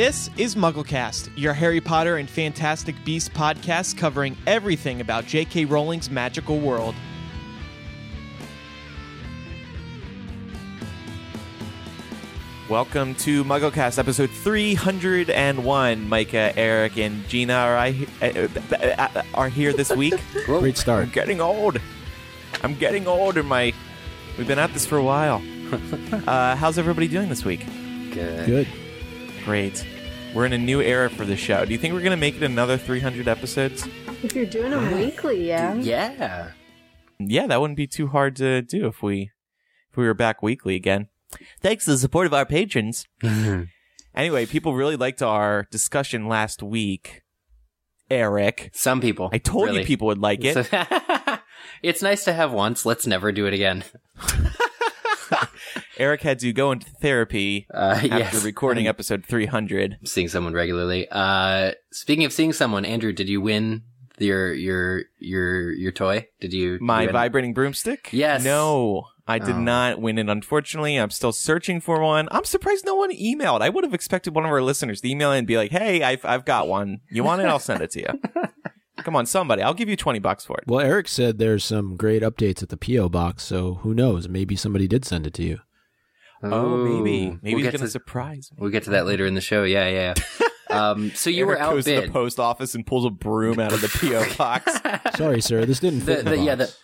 This is MuggleCast, your Harry Potter and Fantastic Beasts podcast covering everything about J.K. Rowling's magical world. Welcome to MuggleCast episode 301. Micah, Eric, and Gina are, I, uh, uh, are here this week. Great start. I'm getting old. I'm getting old, and my we've been at this for a while. Uh, how's everybody doing this week? Good. Good. Great. We're in a new era for the show. Do you think we're going to make it another 300 episodes? If you're doing them weekly, yeah. Yeah. Yeah, that wouldn't be too hard to do if we if we were back weekly again. Thanks to the support of our patrons. Anyway, people really liked our discussion last week. Eric, Some people. I told really. you people would like it. it's nice to have once. Let's never do it again. Eric had to go into therapy Uh, after yes. recording episode 300. I'm seeing someone regularly. Uh, speaking of seeing someone, Andrew, did you win your your your your toy? Did you My you vibrating broomstick? Yes. No, I did Oh. not win it, unfortunately. I'm still searching for one. I'm surprised no one emailed. I would have expected one of our listeners to email and be like, hey, I've, I've got one. You want it? I'll send it to you. Come on, somebody. I'll give you 20 bucks for it. Well, Eric said there's some great updates at the PO box, so who knows? Maybe somebody did send it to you. Oh, maybe. Maybe we'll he's get going to to surprise me. we'll get to that later in the show. Yeah, yeah. um, so you Eric were goes to the post office and pulls a broom out of the PO box. Sorry, sir, this didn't fit. in the, the yeah, the,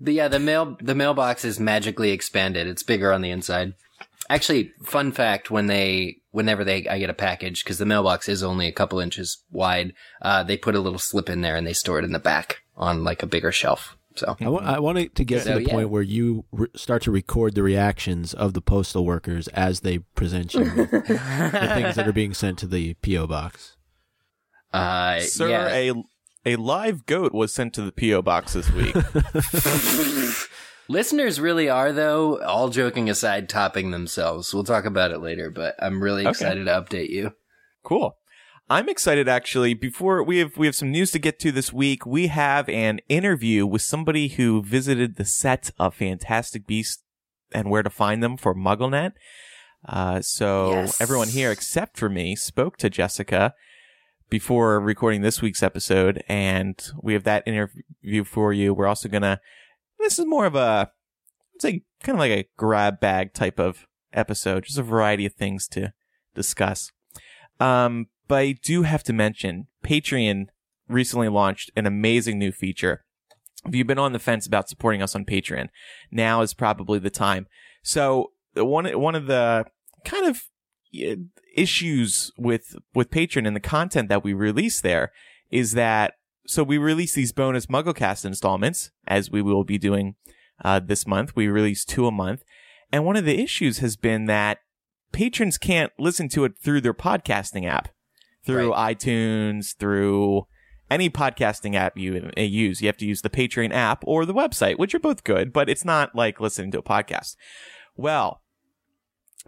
the yeah the mail the mailbox is magically expanded. It's bigger on the inside. Actually, fun fact: when they whenever they I get a package because the mailbox is only a couple inches wide, uh, they put a little slip in there and they store it in the back on like a bigger shelf. So I wa- I wanted to get So, to the yeah. point where you re- start to record the reactions of the postal workers as they present you with the things that are being sent to the PO box. uh, Sir, yeah. a, a live goat was sent to the PO box this week. Listeners really are, though, all joking aside, topping themselves. We'll talk about it later, but I'm really Okay. excited to update you. Cool. I'm excited actually. Before we have we have some news to get to this week. We have an interview with somebody who visited the set of Fantastic Beasts and where to find them for MuggleNet. Uh, so Yes. everyone here except for me spoke to Jessica before recording this week's episode, and we have that interview for you. We're also gonna. This is more of a, it's like kind of like a grab bag type of episode, just a variety of things to discuss. Um, but I do have to mention Patreon recently launched an amazing new feature. If you've been on the fence about supporting us on Patreon, now is probably the time. So one one of the kind of issues with with Patreon and the content that we release there is that so we release these bonus MuggleCast installments as we will be doing uh, this month. We release two a month, and one of the issues has been that patrons can't listen to it through their podcasting app, through iTunes, through any podcasting app you uh, use. You have to use the Patreon app or the website, which are both good, but it's not like listening to a podcast. Well,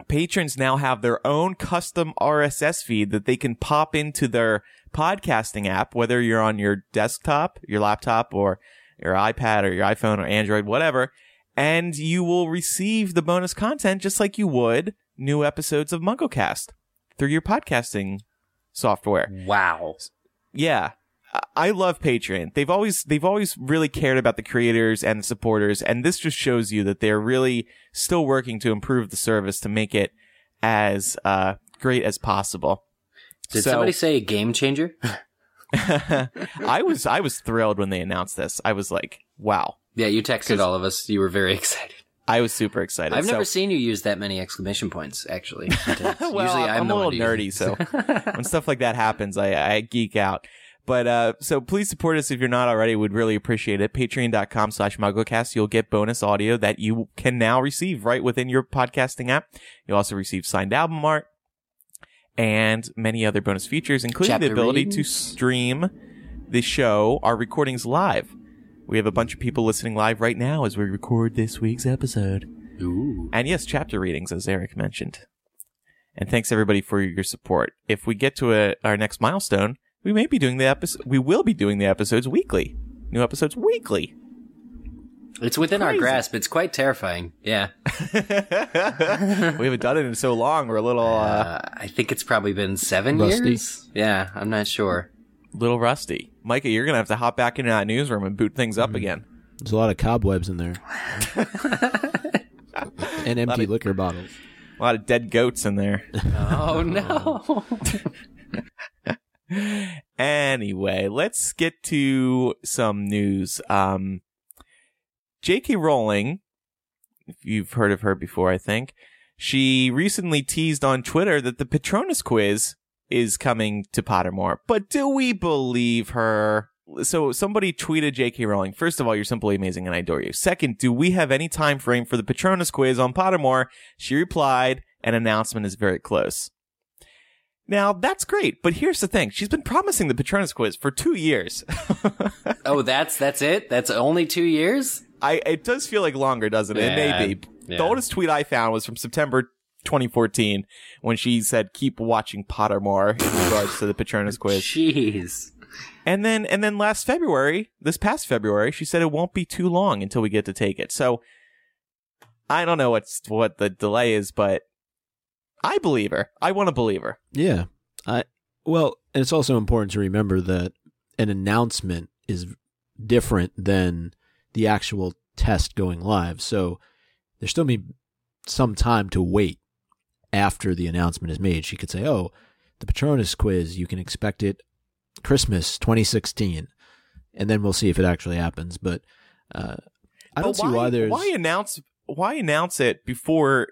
patrons now have their own custom RSS feed that they can pop into their podcasting app, whether you're on your desktop, your laptop, or your iPad or your iPhone or Android, whatever, and you will receive the bonus content just like you would new episodes of MuggleCast through your podcasting software. Wow. Yeah. I- I love Patreon. They've always they've always really cared about the creators and the supporters, and this just shows you that they're really still working to improve the service to make it as uh, great as possible. Did So- somebody say a game changer? I was I was thrilled when they announced this. I was like, wow. yeah, you texted all of us. You were very excited. I was super excited. I've never So- seen you use that many exclamation points, actually. well, Usually I'm, I'm, a little nerdy, so when stuff like that happens, I, I geek out. But uh, so please support us if you're not already. We'd really appreciate it. Patreon.com slash MuggleCast. You'll get bonus audio that you can now receive right within your podcasting app. You'll also receive signed album art and many other bonus features, including the Chapter ability to stream the show, our recordings live. We have a bunch of people listening live right now as we record this week's episode. Ooh. And yes, chapter readings, as Eric mentioned. And thanks everybody for your support. If we get to a, our next milestone, we may be doing the episode. We will be doing the episodes weekly. New episodes weekly. It's within our grasp. It's quite terrifying. Yeah. we haven't done it in so long. We're a little, uh, Uh, I think it's probably been seven Rusty? years. Yeah, I'm not sure. little rusty. Micah, you're gonna have to hop back into that newsroom and boot things up again. There's a lot of cobwebs in there. and empty liquor bottles. A lot of dead goats in there. Oh no. anyway, let's get to some news. Um, J.K. Rowling, if you've heard of her before, I think she recently teased on Twitter that the Patronus quiz is coming to Pottermore. But do we believe her? So somebody tweeted J.K. Rowling. First of all, you're simply amazing and I adore you. Second, do we have any time frame for the Patronus quiz on Pottermore? She replied, an announcement is very close. Now that's great, but here's the thing: she's been promising the Patronus quiz for two years. oh, that's that's it. That's only two years. I it does feel like longer, doesn't it? Yeah, it may be. yeah. The oldest tweet I found was from September 2014 when she said, "Keep watching Pottermore" in regards to the Patronus quiz. Jeez. And then and then last February, this past February, she said it won't be too long until we get to take it. So I don't know what's what the delay is, but I believe her. I want to believe her. Yeah. I well, and it's also important to remember that an announcement is different than the actual test going live. So there still be some time to wait after the announcement is made. She could say, "Oh, the Patronus quiz, you can expect it Christmas 2016." And then we'll see if it actually happens, but uh I don't But see why there's why announce why announce it before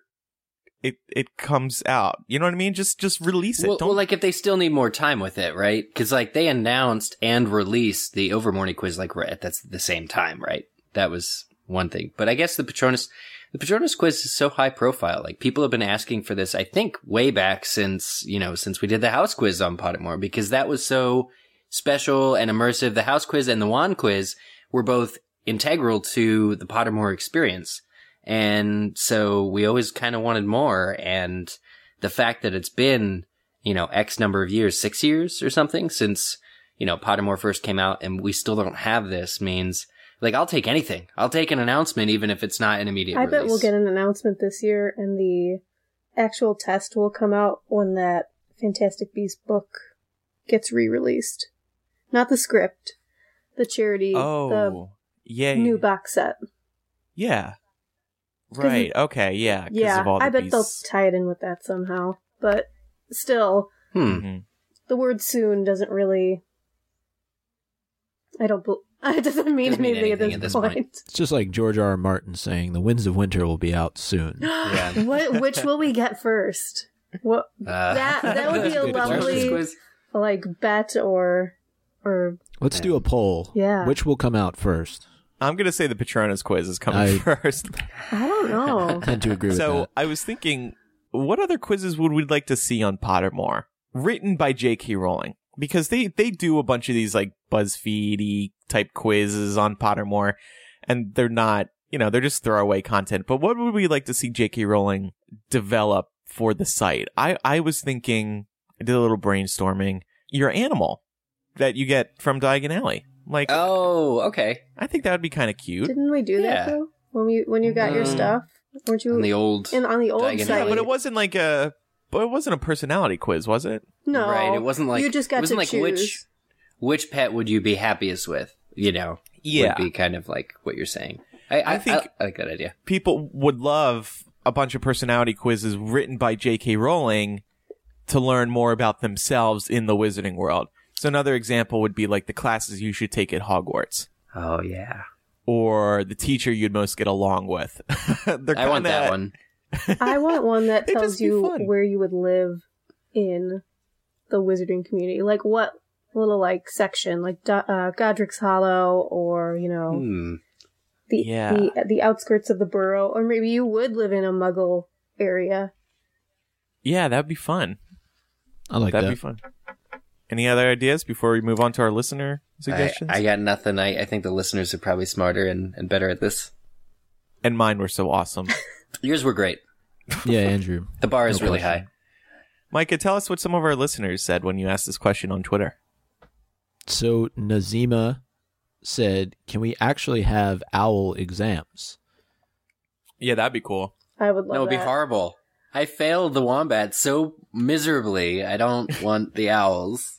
it it comes out. You know what I mean? Just just release it. Well, Don't well, like if they still need more time with it, right? Because like they announced and released the Ilvermorny quiz like right at that's the same time, right? That was one thing. But I guess the Patronus, the Patronus quiz is so high profile. Like people have been asking for this. I think way back since you know since we did the house quiz on Pottermore because that was so special and immersive. The house quiz and the wand quiz were both integral to the Pottermore experience. And so we always kind of wanted more. And the fact that it's been, you know, X number of years, six years or something since, you know, Pottermore first came out and we still don't have this means like I'll take anything. I'll take an announcement even if it's not an immediate I bet we'll get an announcement this year, and the actual test will come out when that Fantastic Beast book gets re-released. Not the script, the charity, Oh, yeah, the new box set. yeah. Right. Okay. Yeah. Yeah, of all the I bet beasts. they'll tie it in with that somehow. But still, Hmm. Mhm. the word "soon" doesn't really. I don't. Bel it doesn't mean Doesn't mean anything, at this, at this point. point. it's just like George R. R. Martin saying the Winds of Winter will be out soon. Yeah. what? Which will we get first? What Uh, That- that would be a lovely- like bet or or Let's do a poll. Yeah. Which will come out first? I'm gonna say the Patronus quiz is coming I- first. I don't know. tend to agree with so that. I was thinking, what other quizzes would we like to see on Pottermore, written by J.K. Rowling? Because they they do a bunch of these like BuzzFeedy type quizzes on Pottermore, and they're not, you know, they're just throwaway content. But what would we like to see J.K. Rowling develop for the site? I I was thinking, I did a little brainstorming. Your animal that you get from Diagon Alley, like Oh, okay. I think that would be kind of cute. Didn't we do Yeah. that though? When we when you got your Mm. stuff, weren't you On the old. in on the old Diagon site? Yeah, but it wasn't like a, but it wasn't a personality quiz, was it? no, Right. It wasn't like you just got it wasn't to like choose. which which pet would you be happiest with? You know, yeah, would be kind of like what you're saying. I, I, I think- I, like that idea. people would love a bunch of personality quizzes written by J.K. Rowling to learn more about themselves in the wizarding world. So another example would be like the classes you should take at Hogwarts. Oh yeah, Or the teacher you'd most get along with. They're I want that one. I want one that tells you fun. where you would live in the wizarding community, like what little like section, like uh, Godric's Hollow, or you know Hmm. the Yeah. the the outskirts of the borough, or maybe you would live in a Muggle area. Yeah, that'd be fun. I like that'd that. be fun. Any other ideas before we move on to our listener suggestions? I got nothing. I, I think the listeners are probably smarter and, and better at this. and mine were so awesome. Yours were great. yeah, Andrew. The bar is No really question. high. Micah, tell us what some of our listeners said when you asked this question on Twitter. So Nazima said, "Can we actually have owl exams?" Yeah, that'd be cool. I would love That would be that. horrible. I failed the wombat so miserably. I don't want the owls.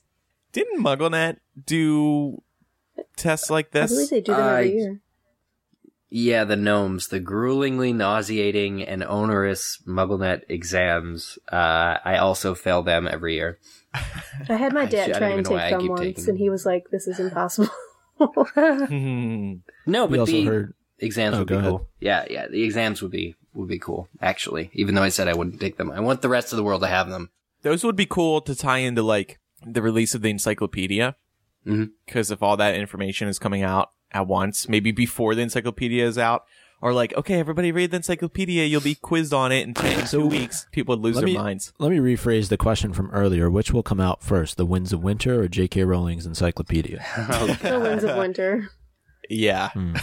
Didn't MuggleNet do tests like this? I believe they do them every Uh, year. Yeah, the gnomes, the gruelingly nauseating and onerous MuggleNet exams. Uh, I also fail them every year. I had my dad try and even know why take them once, taking and he was like, "This is impossible." No, but also the heard exams Oh, would be ahead. cool. Yeah, yeah, the exams would be would be cool. Actually, even though I said I wouldn't take them, I want the rest of the world to have them. Those would be cool to tie into like the release of the encyclopedia. Because if all that information is coming out at once, maybe before the encyclopedia is out, or like, okay, everybody read the encyclopedia, you'll be quizzed on it in, in So- two weeks. People would lose their me- minds. Let me rephrase the question from earlier. Which will come out first, The Winds of Winter or J.K. Rowling's Encyclopedia? the winds of winter. Yeah. Hmm.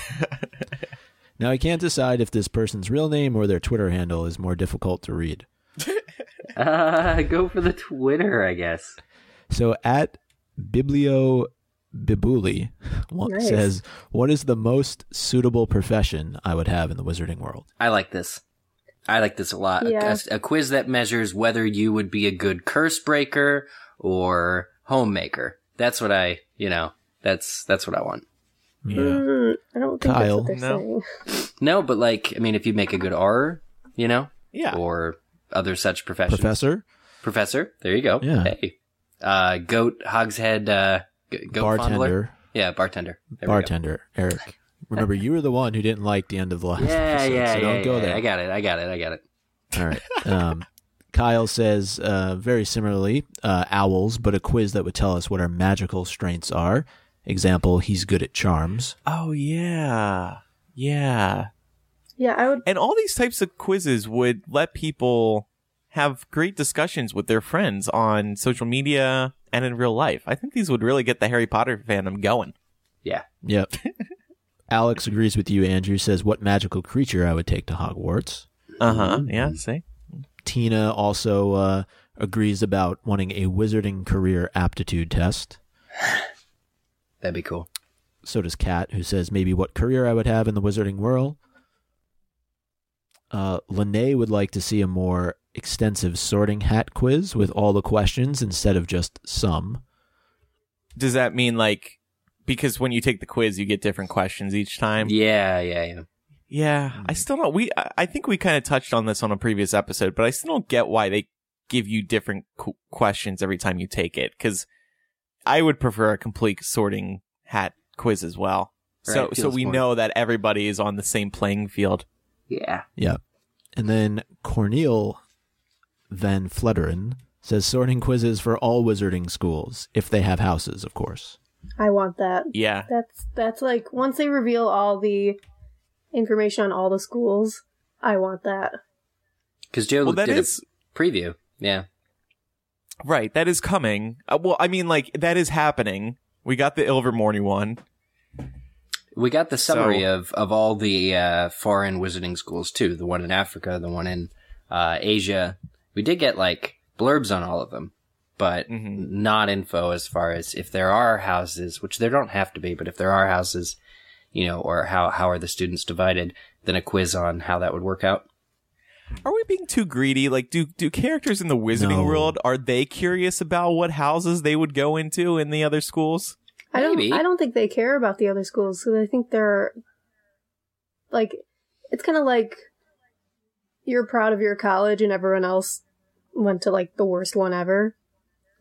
Now, I can't decide if this person's real name or their Twitter handle is more difficult to read. Uh, go for the Twitter, I guess. So, at Biblio Bibuli one Nice. says, What is the most suitable profession I would have in the wizarding world? I like this. I like this a lot. A- Yeah. A, a quiz that measures whether you would be a good curse breaker or homemaker. That's what I, you know, that's that's what I want. Yeah. Mm, I don't think Kyle, that's what they're no. saying. No, but like, I mean, if you make a good R, you know, Yeah. or other such professions. Professor? Professor. There you go. Yeah. Hey. Uh, goat, hogshead, uh, g- goat fondler. bartender. Yeah, bartender. There. Bartender. Eric. Remember, you were the one who didn't like the end of the last Yeah, episode, yeah, so yeah, don't go yeah. there. I got it. I got it. I got it. All right. Um, Kyle says uh, very similarly, uh, owls, but a quiz that would tell us what our magical strengths are. Example: He's good at charms. Oh, yeah. Yeah. Yeah, I would. And all these types of quizzes would let people have great discussions with their friends on social media and in real life. I think these would really get the Harry Potter fandom going. Yeah. Yep. Alex agrees with you. Andrew says, "What magical creature I would take to Hogwarts." Uh huh. Yeah. See. Tina also uh, agrees about wanting a wizarding career aptitude test. That'd be cool. So does Kat, who says maybe what career I would have in the wizarding world. Uh, Lene would like to see a more extensive sorting hat quiz with all the questions instead of just some. Does that mean like because when you take the quiz, you get different questions each time? Yeah, yeah, yeah. Yeah, I still don't. We I I think we kind of touched on this on a previous episode, but I still don't get why they give you different qu- questions every time you take it. Because I would prefer a complete sorting hat quiz as well. so Right, so feels we more- know that everybody is on the same playing field. Yeah. Yeah. And then Cornel Van Fletteren says sorting quizzes for all wizarding schools, if they have houses, of course. I want that. Yeah, That's that's like once they reveal all the information on all the schools, I want that. Because Jo well that did is a preview. Yeah. right. That is coming. Uh, well, I mean, like that is happening. We got the Ilvermorny one. We got the summary So- of, of all the uh, foreign wizarding schools too. The one in Africa, the one in uh, Asia. We did get like blurbs on all of them, but Mhm. not info as far as if there are houses, which there don't have to be, but if there are houses, you know, or how how are the students divided, then a quiz on how that would work out. Are we being too greedy? Like, do do characters in the Wizarding No. world are they curious about what houses they would go into in the other schools? I don't. Maybe. I don't think they care about the other schools because I think they're like it's kind of like you're proud of your college and everyone else went to like the worst one ever.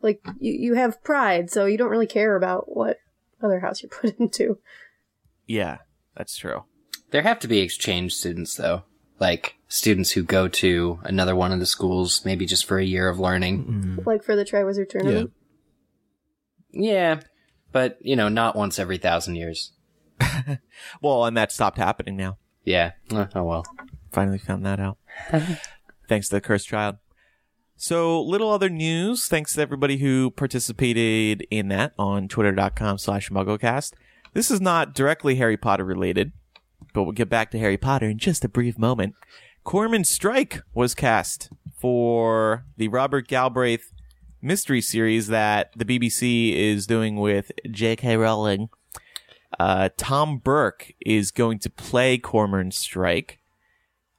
Like you, you have pride, so you don't really care about what other house you're put into. Yeah, that's true. There have to be exchange students though, like students who go to another one of the schools, maybe just for a year of learning. Mm, Like for the Triwizard Tournament. Yeah, but you know, not once every thousand years. Well, and that stopped happening now. Yeah. Uh, oh well. Finally found that out. thanks to the cursed child. So, little other news. Thanks to everybody who participated in that on twitter.com slash mugglecast. This is not directly Harry Potter related, but we'll get back to Harry Potter in just a brief moment. Cormoran Strike was cast for the Robert Galbraith mystery series that the BBC is doing with J.K. Rowling. uh, Tom Burke is going to play Cormoran Strike.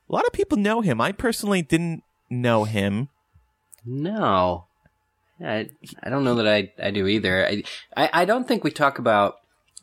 A lot of people know him. I personally didn't know him. No, I I don't know that I I do either. I I, I don't think we talk about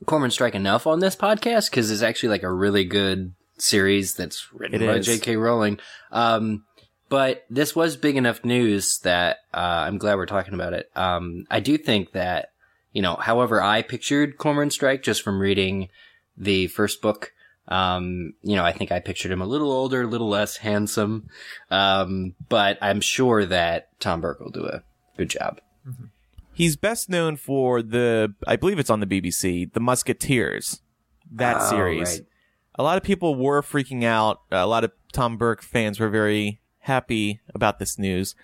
Cormoran Strike enough on this podcast because it's actually like a really good series that's written It by. J.K. Rowling. Um, but this was big enough news that uh, I'm glad we're talking about it. Um, I do think that you know, however I pictured Cormoran Strike just from reading the first book. Um, you know, I think I pictured him a little older, a little less handsome. Um, but I'm sure that Tom Burke will do a good job. He's best known for the, I believe it's on the BBC, The Musketeers, that Oh, series. right. A lot of people were freaking out. A lot of Tom Burke fans were very happy about this news.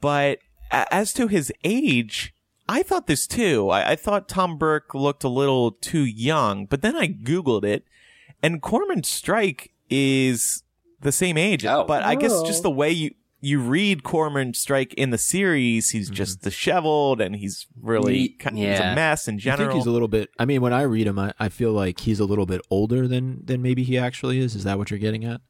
But a- as to his age, I thought this too. I, I thought Tom Burke looked a little too young, but then I Googled it, and Cormoran Strike is the same age. Oh. But I guess Oh. just the way you you read Cormoran Strike in the series, he's mm-hmm. just disheveled and he's really Ye- kind he's a mess in general. I general. think he's a little bit. I mean, when I read him, I, I feel like he's a little bit older than than maybe he actually is. Is that what you're getting at?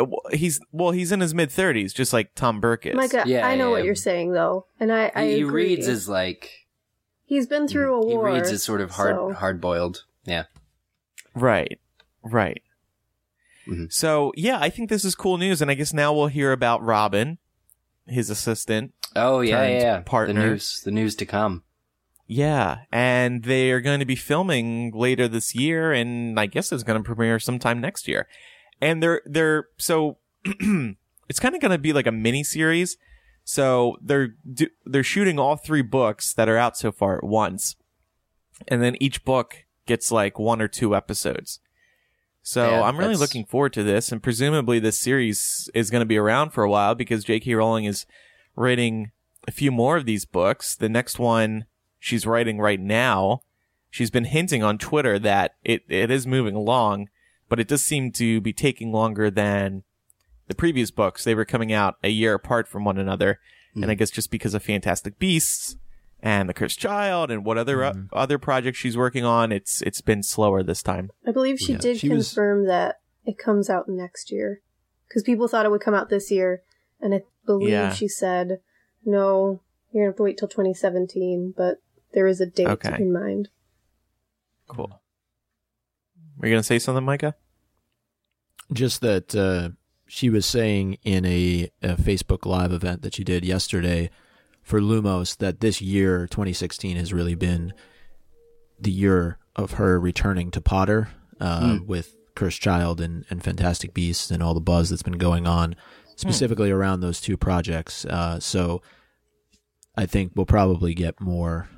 Uh, well, he's well, he's in his mid thirties, just like Tom Burke is. Micah, Yeah, I know yeah. what you're saying though, and I, I he, he agree. reads as like he's been through a he war. He reads as sort of hard so- hard boiled. Yeah. Right, right. Mhm. So yeah, I think this is cool news, and I guess now we'll hear about Robin, his assistant. Oh yeah, Turned yeah, yeah. partner. The news, the news to come. Yeah, and they are going to be filming later this year, and I guess it's going to premiere sometime next year. And they're they're so it's kind of going to be like a mini series. So they're do, they're shooting all three books that are out so far at once, and then each book gets like one or two episodes. So Yeah, I'm really that's- looking forward to this, and presumably this series is going to be around for a while because J.K. Rowling is writing a few more of these books. The next one she's writing right now, she's been hinting on Twitter that it, it is moving along, but it does seem to be taking longer than the previous books. They were coming out a year apart from one another. And I guess just because of Fantastic Beasts and The Cursed Child and what other uh, other projects she's working on, it's it's been slower this time. I believe she Yeah, did she was- confirm that it comes out next year because people thought it would come out this year, and I believe Yeah. she said, "No, you're gonna have to wait till 2017." But there is a date Okay. in mind. Cool. Were you gonna say something, Micah? Just that uh, she was saying in a, a Facebook Live event that she did yesterday for Lumos that this year, 2016, has really been the year of her returning to Potter uh, with Cursed Child and, and Fantastic Beasts and all the buzz that's been going on, specifically around those two projects. Uh, so I think we'll probably get more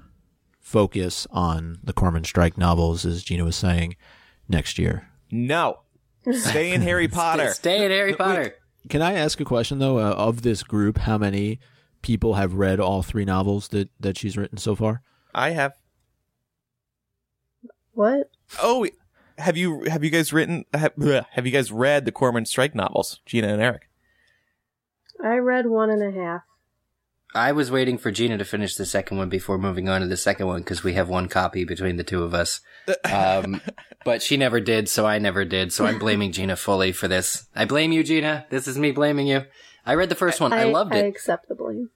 focus on the Cormoran Strike novels, as Gina was saying, next year. No. Stay in Harry Potter. Stay in Harry Potter. Can I ask a question though? Uh, of this group, how many people have read all three novels that that she's written so far? I have. What? Oh, have you have you guys written have, have you guys read the Cormoran Strike novels, Gina and Eric? I read one and a half. I was waiting for Gina to finish the second one before moving on to the second one because we have one copy between the two of us. Um, but she never did, so I never did. So I'm blaming Gina fully for this. I blame you, Gina. This is me blaming you. I read the first one. I, loved I it. accept the blame.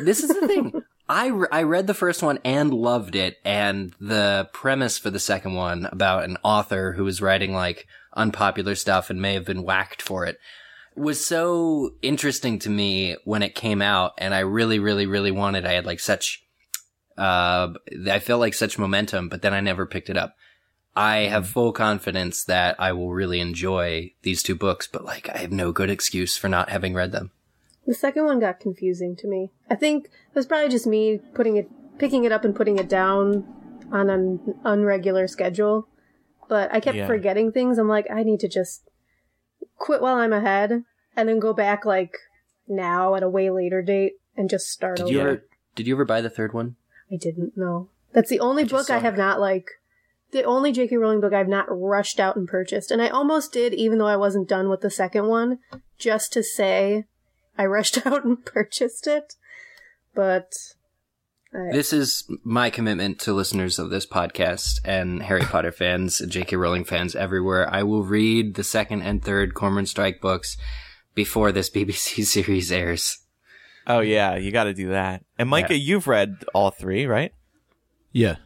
this is the thing. I, re- I read the first one and loved it. And the premise for the second one about an author who was writing like unpopular stuff and may have been whacked for it was so interesting to me when it came out. And I really, really, really wanted, I had like such, uh, I felt like such momentum, but then I never picked it up. I have full confidence that I will really enjoy these two books, but like I have no good excuse for not having read them. The second one got confusing to me. I think it was probably just me putting it, picking it up and putting it down on an unregular schedule. But I kept Yeah. forgetting things. I'm like, I need to just quit while I'm ahead and then go back like now at a way later date and just start Did over. you ever, did you ever buy the third one? I didn't know. That's the only book I have it. not like the only J.K. Rowling book I've not rushed out and purchased. And I almost did, even though I wasn't done with the second one, just to say I rushed out and purchased it. But Alright. This is my commitment to listeners of this podcast and Harry Potter fans, J.K. Rowling fans everywhere. I will read the second and third Cormoran Strike books before this BBC series airs. Oh yeah, you got to do that. And Micah, you've read all three, right? Yeah.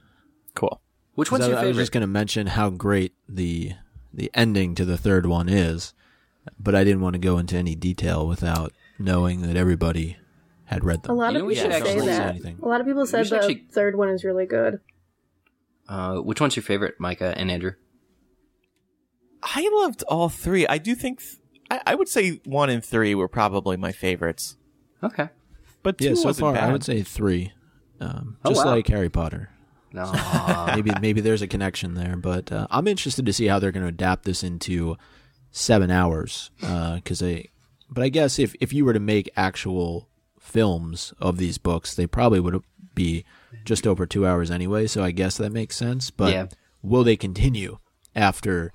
Cool. Which one's I, your I was just going to mention how great the the ending to the third one is, but I didn't want to go into any detail without knowing that everybody had read them. A lot You know, of people should say that. anything. A lot of people said should the actually- third one is really good. Uh, which one's your favorite, Micah and Andrew? I loved all three. I do think th- I, I would say one and three were probably my favorites, Okay. but two Yeah, so wasn't far bad. I would say three, um, Oh, just wow. like Harry Potter. No. maybe maybe there's a connection there, but uh, I'm interested to see how they're going to adapt this into seven hours. Because I, but I guess if if you were to make actual films of these books, they probably would be just over two hours anyway. So I guess that makes sense. But Yeah. will they continue after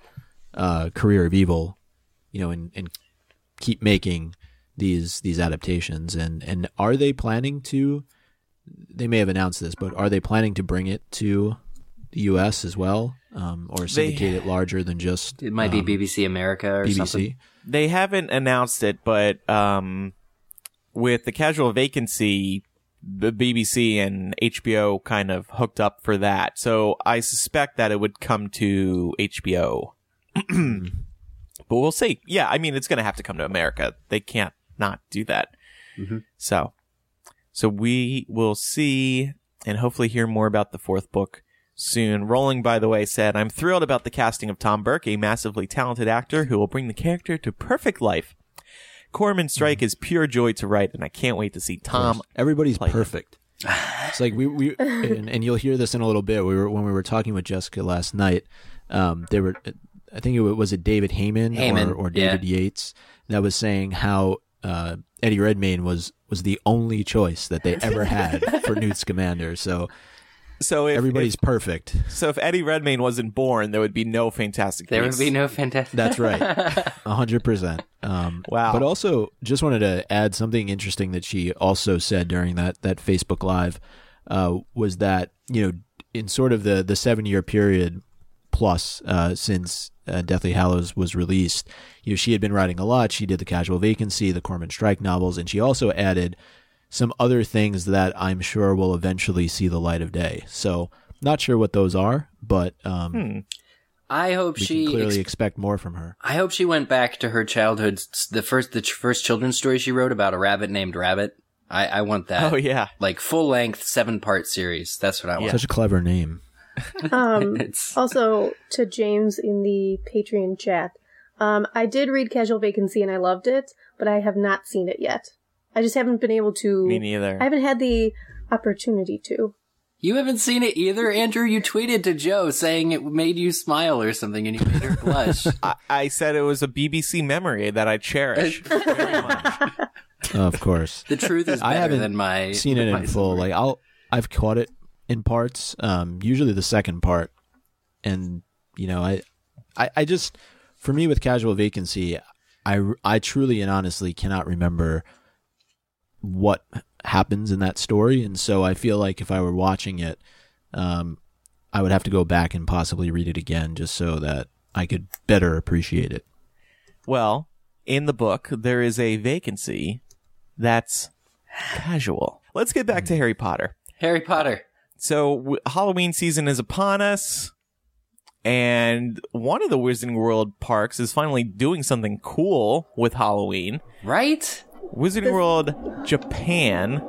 uh, Career of Evil? You know, and and keep making these these adaptations and and are they planning to they may have announced this but are they planning to bring it to the US as well um, or syndicate it larger than just It might um, be BBC America or BBC something. they haven't announced it, but um, with the casual vacancy, the BBC and HBO kind of hooked up for that. So I suspect that it would come to HBO. but we'll see. Yeah, I mean, it's going to have to come to America. They can't not do that. Mm-hmm. So, so we will see and hopefully hear more about the fourth book soon. Rowling, by the way, said, I'm thrilled about the casting of Tom Burke, a massively talented actor who will bring the character to perfect life. Cormoran Strike is pure joy to write, and I can't wait to see Tom. everybody's play him. perfect it's like we we and, and you'll hear this in a little bit we were when we were talking with Jessica last night um they were I think it was, was it David Heyman, Heyman, or, or David Yates that was saying how uh, Eddie Redmayne was was the only choice that they ever had for Newt Scamander. So So if, everybody's if- perfect. so if Eddie Redmayne wasn't born, there would be no Fantastic There would be no fantastic. That's right, a hundred percent. Um, Wow. But also, just wanted to add something interesting that she also said during that that Facebook Live uh, was that you know in sort of the the seven year period plus uh, since uh, Deathly Hallows was released, you know she had been writing a lot. She did the Casual Vacancy, the Cormoran Strike novels, and she also added some other things that I'm sure will eventually see the light of day. So not sure what those are, but um, I hope we she can clearly ex- expect more from her. I hope she went back to her childhood. The first, the ch- first children's story she wrote about a rabbit named Rabbit. I, I want that. Oh yeah. Like full length, seven part series. That's what I want. Such a clever name. Um, It's also, to James in the Patreon chat, um, I did read Casual Vacancy and I loved it, but I have not seen it yet. I just haven't been able to. Me neither. I haven't had the opportunity to. you haven't seen it either, Andrew. You tweeted to Jo saying it made you smile or something, and you made her blush. I, I said it was a BBC memory that I cherish very much. of course. The truth is I haven't than my seen it in full. summary. Like I'll I've caught it in parts. Um, usually the second part, and you know I, I I just for me with Casual Vacancy, I I truly and honestly cannot remember what happens in that story, and so I feel like if I were watching it, um, I would have to go back and possibly read it again just so that I could better appreciate it. Well, in the book, there is a vacancy that's casual. Let's get back to Harry Potter. Harry Potter. So w- Halloween season is upon us, and one of the Wizarding World parks is finally doing something cool with Halloween. Right? Wizarding World Japan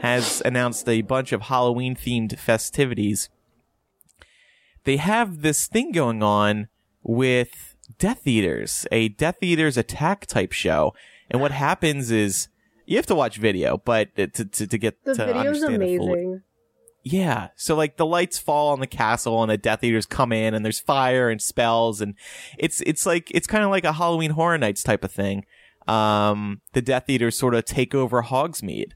has announced a bunch of Halloween themed festivities. They have this thing going on with Death Eaters, a Death Eaters attack type show. And what happens is you have to watch video, but to to, to get The to video's understand it fully- amazing. yeah. So like the lights fall on the castle and the Death Eaters come in and there's fire and spells and it's it's like it's kind of like a Halloween Horror Nights type of thing. Um the Death Eaters sort of take over Hogsmeade.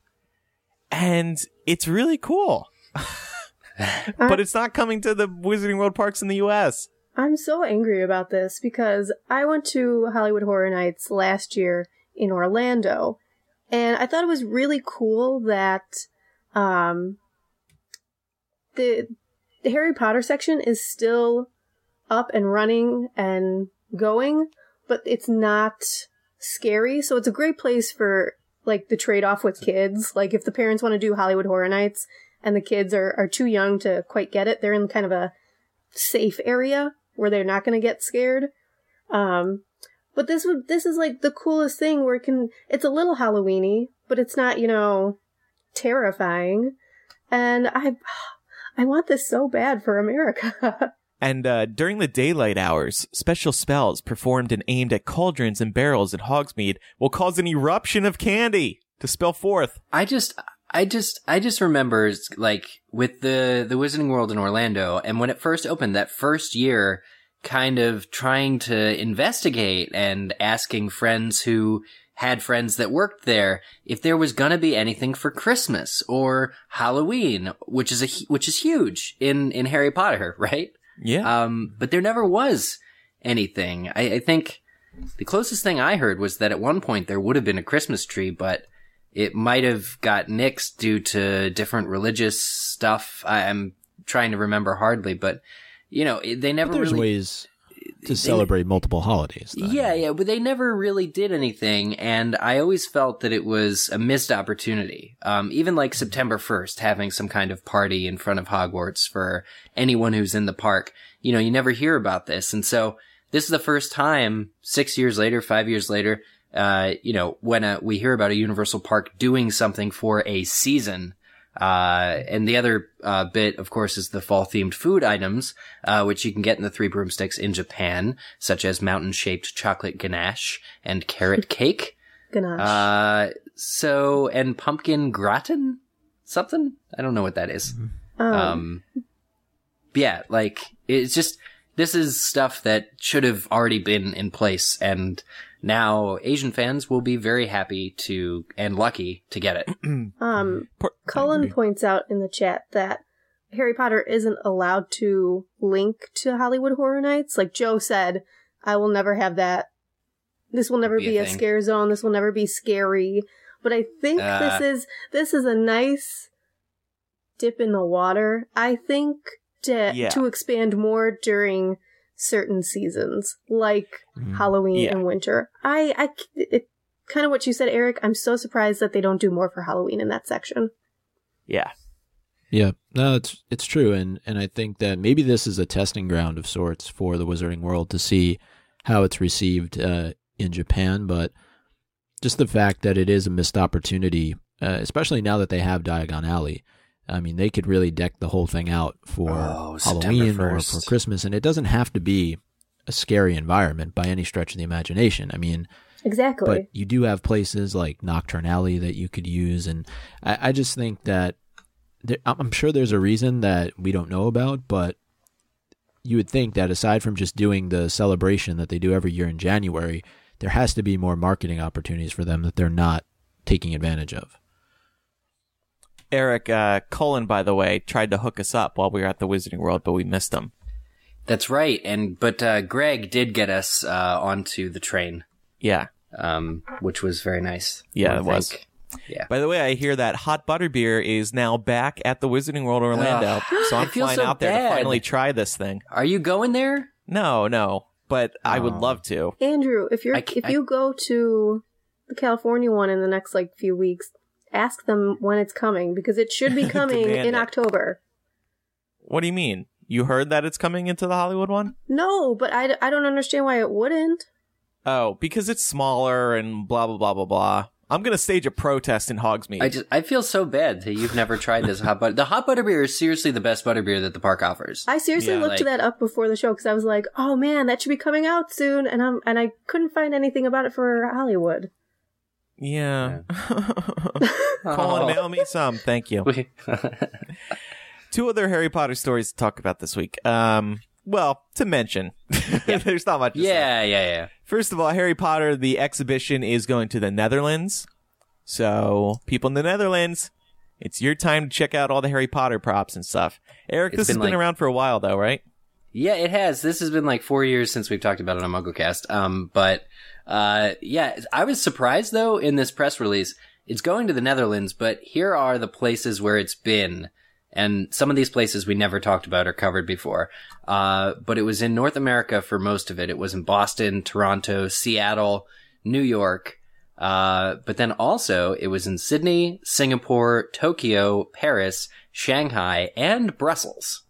And it's really cool. but it's not coming to the Wizarding World parks in the US. I'm so angry about this because I went to Halloween Horror Nights last year in Orlando, and I thought it was really cool that Um, the the Harry Potter section is still up and running and going, but it's not scary. So it's a great place for like the trade off with kids. Like if the parents want to do Halloween Horror Nights and the kids are, are too young to quite get it, they're in kind of a safe area where they're not going to get scared. Um, but this would this is like the coolest thing where it can it's a little Halloweeny, but it's not you know terrifying. And I I want this so bad for America. And uh, during the daylight hours, special spells performed and aimed at cauldrons and barrels at Hogsmeade will cause an eruption of candy to spell forth. I just, I just, I just remember like with the the Wizarding World in Orlando, and when it first opened, that first year, kind of trying to investigate and asking friends who had friends that worked there if there was gonna be anything for Christmas or Halloween, which is a which is huge in in Harry Potter, right? Yeah. Um, but there never was anything. I, I think the closest thing I heard was that at one point there would have been a Christmas tree, but it might have got nixed due to different religious stuff. I, I'm trying to remember hardly, but you know, it- they never But there's really. ways to celebrate multiple holidays. though. Yeah, yeah, but they never really did anything, and I always felt that it was a missed opportunity. Um, even like September 1st, having some kind of party in front of Hogwarts for anyone who's in the park. You know, you never hear about this, and so this is the first time, six years later, five years later, uh, you know, when uh we hear about a Universal Park doing something for a season. Uh, and the other, uh, bit, of course, is the fall themed food items, uh, which you can get in the Three Broomsticks in Japan, such as mountain shaped chocolate ganache and carrot cake. Ganache. Uh, so, and pumpkin gratin? Something? I don't know what that is. um, Um, yeah, like, it's just, this is stuff that should have already been in place, and now Asian fans will be very happy to, and lucky to get it. um, Cullen points out in the chat that Harry Potter isn't allowed to link to Halloween Horror Nights. Like Joe said, I will never have that. This will never Be a be a, thing. scare zone. This will never be scary. But I think Uh. this is this is a nice dip in the water. I think to Yeah. to expand more during certain seasons, like Mhm. Halloween Yeah. and winter. I I it, kind of what you said, Eric. I'm so surprised that they don't do more for Halloween in that section. Yeah. Yeah, no, it's it's true, and and I think that maybe this is a testing ground of sorts for the Wizarding World to see how it's received uh, in Japan. But just the fact that it is a missed opportunity, uh, especially now that they have Diagon Alley. I mean, they could really deck the whole thing out for Oh, Halloween or for Christmas, and it doesn't have to be a scary environment by any stretch of the imagination. I mean, Exactly. but you do have places like Knockturn Alley that you could use, and I, I just think that there, I'm I'm sure there's a reason that we don't know about, but you would think that aside from just doing the celebration that they do every year in January, there has to be more marketing opportunities for them that they're not taking advantage of. Eric uh, Cullen, by the way, tried to hook us up while we were at the Wizarding World, but we missed him. That's right. And, but, uh, Greg did get us, uh, onto the train, Yeah. um, which was very nice. Yeah, I it was. Yeah. By the way, I hear that hot butter beer is now back at the Wizarding World Orlando. Ugh, so I I'm flying so out there to finally try this thing. Are you going there? No, no, but I would Oh. love to. Andrew, if you're I c- if I- you go to the California one in the next like few weeks, ask them when it's coming because it should be coming in it. October. What do you mean? You heard that it's coming into the Hollywood one? No, but I, I don't understand why it wouldn't. Oh, because it's smaller and blah blah blah blah blah. I'm gonna stage a protest in Hogsmeade. I just, I feel so bad that you've never tried this hot butter. The hot butter beer is seriously the best butter beer that the park offers. I seriously Yeah, looked like- that up before the show because I was like, oh man, that should be coming out soon, and I'm and I couldn't find anything about it for Hollywood. Yeah. Oh. Colin, mail me some. Thank you. Two other Harry Potter stories to talk about this week. Um, well, to mention, there's not much. To say. yeah, yeah, yeah. First of all, Harry Potter, the exhibition is going to the Netherlands. So, people in the Netherlands, it's your time to check out all the Harry Potter props and stuff. Eric, It's this has been been around for a while, though, right? Yeah, it has. This has been like four years since we've talked about it on MuggleCast. Um, but, uh, yeah, I was surprised though in this press release. it's going to the Netherlands, but here are the places where it's been. And some of these places we never talked about or covered before. Uh, but it was in North America for most of it. It was in Boston, Toronto, Seattle, New York. Uh, but then also it was in Sydney, Singapore, Tokyo, Paris, Shanghai, and Brussels.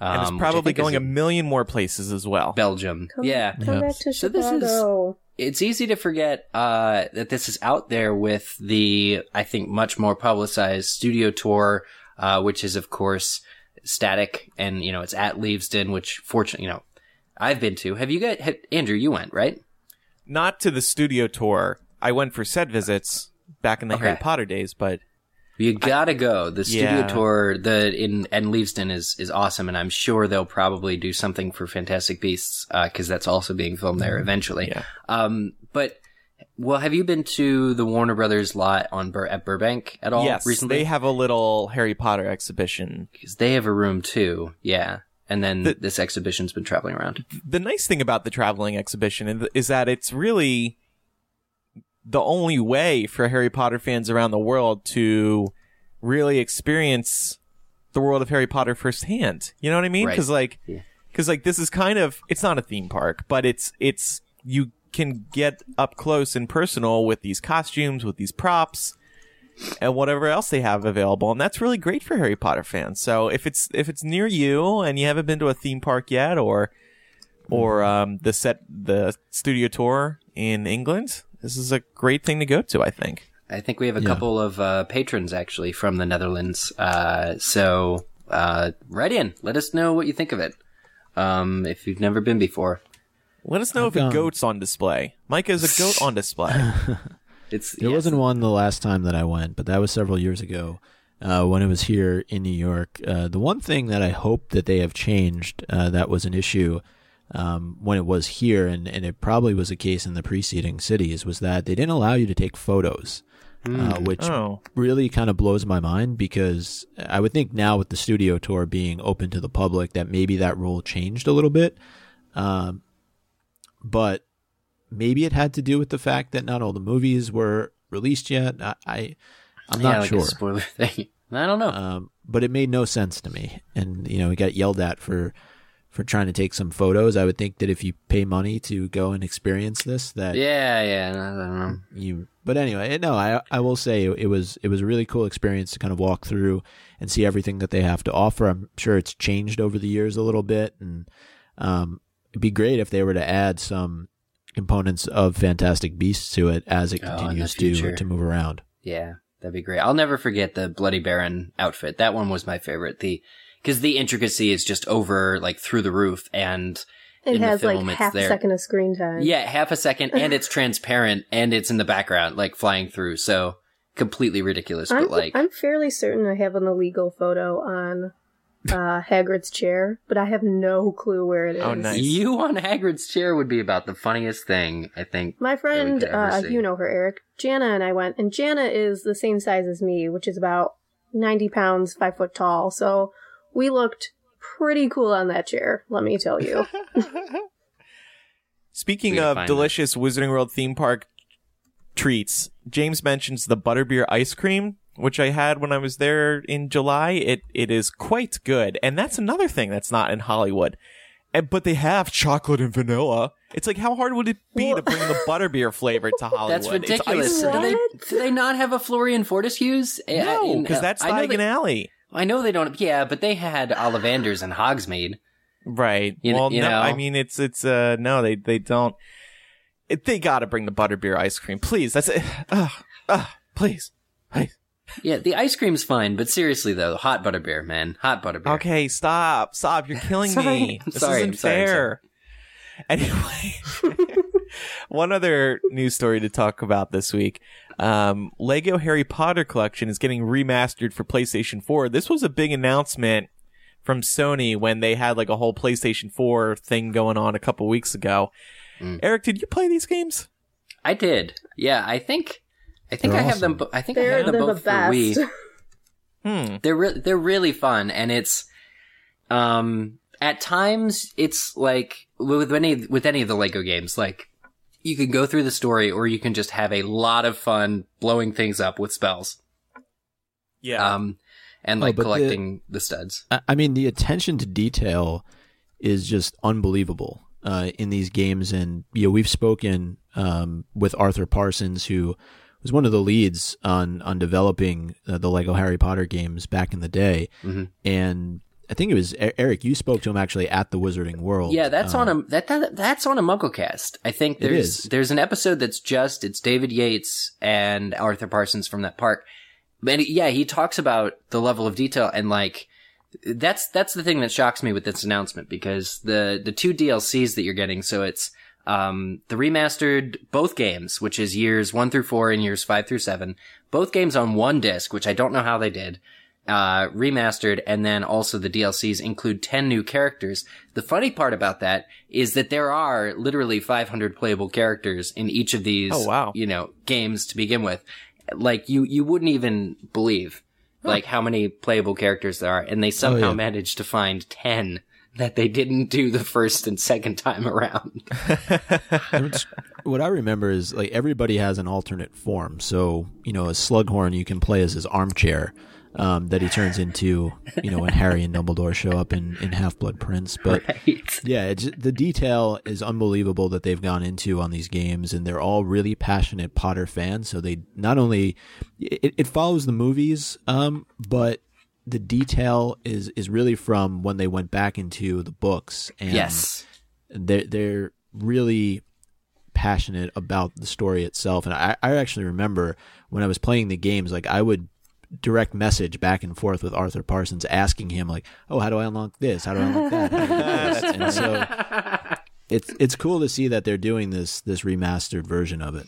And it's Um, which I probably going a million more places as well. Belgium. Come, yeah. Come Yeah. back to So this is it's easy to forget uh, that this is out there with the I think much more publicized studio tour, uh, which is of course static, and you know it's at Leavesden, which fortunately you know I've been to. Have you got had, Andrew? You went right? Not to the studio tour. I went for set visits back in the Harry Potter days, but You gotta go. The studio Yeah. tour the in and Leavesden is is awesome, and I'm sure they'll probably do something for Fantastic Beasts because that's also being filmed there eventually. Yeah. Um, but well, have you been to the Warner Brothers lot on Bur- at Burbank at all yes, recently? they have a little Harry Potter exhibition. because they have a room too. Yeah, and then The- this exhibition's been traveling around. The nice thing about the traveling exhibition is that it's really the only way for Harry Potter fans around the world to really experience the world of Harry Potter firsthand. You know what I mean? Right. Because like, Yeah. because like this is kind of it's not a theme park, but it's it's you can get up close and personal with these costumes, with these props, and whatever else they have available, and that's really great for Harry Potter fans. So if it's if it's near you and you haven't been to a theme park yet, or or um, the set the studio tour in England, this is a great thing to go to. I think. I think we have a Yeah. couple of uh, patrons actually from the Netherlands. Uh, so uh, write in, let us know what you think of it. Um, if you've never been before, Let us know I've if a goat's on display. Mike is a goat on display. it's There yes. wasn't one the last time that I went, but that was several years ago uh, when it was here in New York. Uh, the one thing that I hope that they have changed uh, that was an issue um, when it was here, and, and it probably was a case in the preceding cities, was that they didn't allow you to take photos, uh, which oh, really kind of blows my mind because I would think now with the studio tour being open to the public that maybe that rule changed a little bit. Um, but maybe it had to do with the fact that not all the movies were released yet. I, I I'm yeah, not like sure. spoiler thing. I don't know. Um, but it made no sense to me, and you know, we got yelled at for for trying to take some photos. I would think that if you pay money to go and experience this, that yeah, yeah, I don't know. you but anyway no i i will say it was it was a really cool experience to kind of walk through and see everything that they have to offer i'm sure it's changed over the years a little bit and um it'd be great if they were to add some components of fantastic beasts to it as it Oh, continues to to move around Yeah, that'd be great. I'll never forget the Bloody Baron outfit. That one was my favorite. The because the intricacy is just over like through the roof, and It in has like film, it's half a second of screen time. yeah, half a second, and it's transparent, and it's in the background, like flying through. So completely ridiculous, I'm, but like I'm fairly certain I have an illegal photo on uh, Hagrid's chair, but I have no clue where it is. Oh, nice. you on Hagrid's chair would be about the funniest thing I think. My friend, uh, see. you know her, Eric. Jana and I went, and Jana is the same size as me, which is about 90 pounds, 5 foot tall. So we looked pretty cool on that chair, let me tell you. Speaking of find delicious Wizarding World theme park treats, James mentions the butterbeer ice cream, which I had when I was there in July. It it is quite good, and that's another thing that's not in Hollywood. And, but they have chocolate and vanilla. It's like how hard would it be to bring the butterbeer flavor to Hollywood? That's It's ridiculous. ice Do they, do they not have a Florean Fortescue's? Uh, No, because uh, that's I know Diagon they- Alley. I know they don't. Yeah, but they had Ollivanders and Hogsmeade. Right. You- well, you no, know? I mean it's it's uh no, they they don't. It, they got to bring the butterbeer ice cream, please. That's it. Ugh, ugh, please, please. Yeah, the ice cream's fine, but seriously though, hot butterbeer, man, hot butterbeer. Okay, stop, stop. You're killing Sorry. me. I'm This sorry, isn't I'm sorry, fair. Anyway, one other news story to talk about this week. Um, Lego Harry Potter collection is getting remastered for PlayStation 4. This was a big announcement from Sony when they had like a whole PlayStation 4 thing going on a couple weeks ago. Mm. Eric, did you play these games? I did. Yeah, I think. I think They're I have them. bo- I think I They're, have them they're the both for Wii. Hmm. They're re- they're really fun, and it's um at times it's like with any with any of the Lego games, like you can go through the story or you can just have a lot of fun blowing things up with spells. Yeah. Um, and Oh, like but the- collecting the, studs. I I mean, the attention to detail is just unbelievable uh, in these games. And you know, we've spoken um, with Arthur Parsons, who was one of the leads on on developing uh, the Lego Harry Potter games back in the day. Mhm. And I think it was Eric. You spoke to him actually at the Wizarding World. Yeah, that's Um, on a that, that that's on a MuggleCast. I think there's there's an episode that's just it's David Yates and Arthur Parsons from that park. And yeah, he talks about the level of detail and like that's that's the thing that shocks me with this announcement because the the two DLCs that you're getting, so it's um the remastered both games, which is years one through four and years five through seven, both games on one disc, which I don't know how they did uh, remastered, and then also the DLCs include 10 new characters. The funny part about that is that there are literally 500 playable characters in each of these, Oh, wow. you know, games to begin with. Like, you, you wouldn't even believe, like, how many playable characters there are, and they somehow yeah. managed to find 10 that they didn't do the first and second time around. What I remember is like everybody has an alternate form. So you know, a Slughorn you can play as his armchair um, that he turns into. You know, when Harry and Dumbledore show up in in Half Blood Prince. But right. yeah, it's, the detail is unbelievable that they've gone into on these games, and they're all really passionate Potter fans. So they not only it, it follows the movies, um, but the detail is is really from when they went back into the books. And Yes. they're they're really passionate about the story itself and I, I actually remember when i was playing the games like i would direct message back and forth with arthur parsons asking him like oh how do i unlock this how do i unlock that do do and so it's it's cool to see that they're doing this this remastered version of it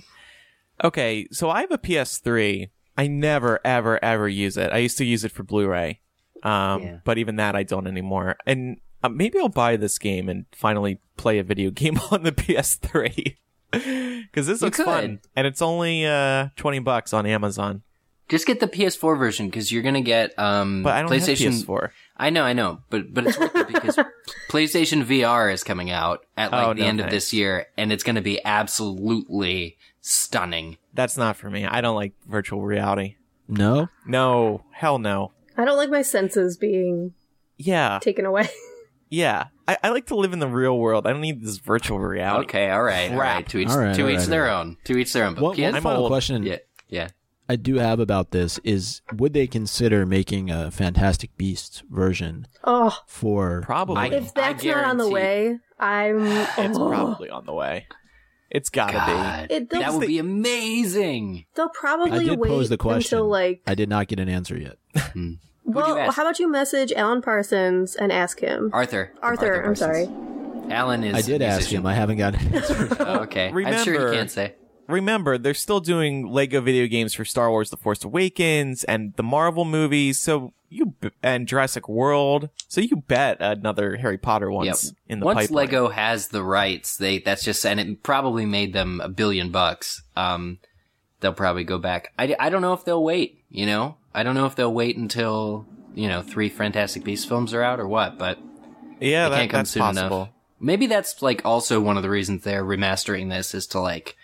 Okay, so I have a PS3. I never, ever, ever use it. I used to use it for Blu-ray, um, Yeah. but even that I don't anymore. And uh, maybe I'll buy this game and finally play a video game on the PS3 because this You looks could. fun, and it's only uh, twenty bucks on Amazon. Just get the PS4 version because you're gonna get um But I don't PlayStation. have PS4. I know, I know, but but it's worth it because PlayStation VR is coming out at like Oh, the no end of thanks. this year, and it's going to be absolutely stunning. That's not for me. I don't like virtual reality. no No, hell no. I don't like my senses being Yeah, taken away. yeah. I, I like to live in the real world. I don't need this virtual reality. Okay, all right, all Crap. right. To each, All right, to all each right, their all own. To each their own. But one, PS- one I'm final question yeah, yeah. I do have about this is would they consider making a fantastic beasts version Oh, for Probably. if that's not on the way, I'm. It's oh. probably on the way. It's gotta God, It- that would be amazing. They'll probably i did wait pose the question until like. i did not get an answer yet hmm. well, how about you message Alan Parsons and ask him? Arthur. Arthur, I'm sorry. Alan is. i did a ask him i haven't got an answer Oh, okay. I'm sure Remember- he can't say. Be. Remember, they're still doing Lego video games for Star Wars: The Force Awakens and the Marvel movies. So you b- and Jurassic World. So you bet another Harry Potter one's Yep. in the Once pipeline. Lego has the rights, they that's just and it probably made them a billion bucks. Um, they'll probably go back. I, I don't know if they'll wait. You know, I don't know if they'll wait until you know three Fantastic Beasts films are out or what. But yeah, that, can't come that's soon possible. enough. Maybe that's like also one of the reasons they're remastering this is to like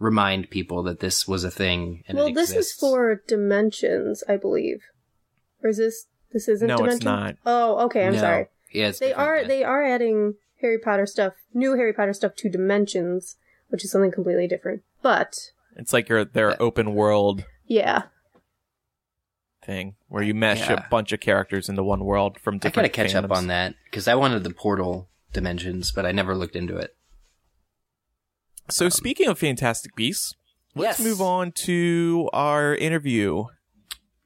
remind people that this was a thing. And well, it this is for Dimensions, I believe. Or is this? This isn't. No, it's not. Oh, okay. I'm No. sorry. Yeah, They are yeah. they are adding Harry Potter stuff, new Harry Potter stuff to Dimensions, which is something completely different. But It's like your their open world yeah, thing where you mesh Yeah. a bunch of characters into one world from different. I different. gotta catch up on that because I wanted the Portal dimensions, but I never looked into it. So speaking of Fantastic Beasts, let's Yes. move on to our interview.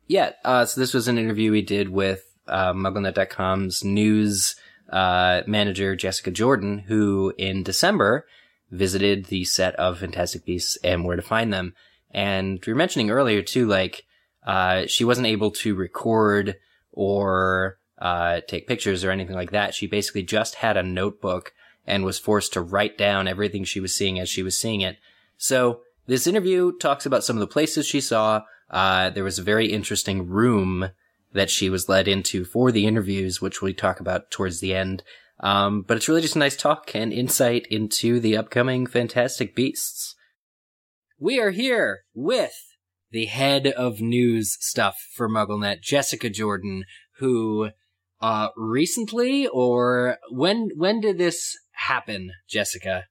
Yeah, uh, so this was an interview we did with uh, MuggleNet.com's news uh, manager, Jessica Jordan, who in December visited the set of Fantastic Beasts and Where to Find Them. And we were mentioning earlier, too, like, uh, she wasn't able to record or uh, take pictures or anything like that. She basically just had a notebook and was forced to write down everything she was seeing as she was seeing it. So this interview talks about some of the places she saw. Uh, there was a very interesting room that she was led into for the interviews, which we talk about towards the end. Um, but it's really just a nice talk and insight into the upcoming Fantastic Beasts. We are here with the head of news stuff for MuggleNet, Jessica Jordan, who uh recently or when when did this happen, Jessica?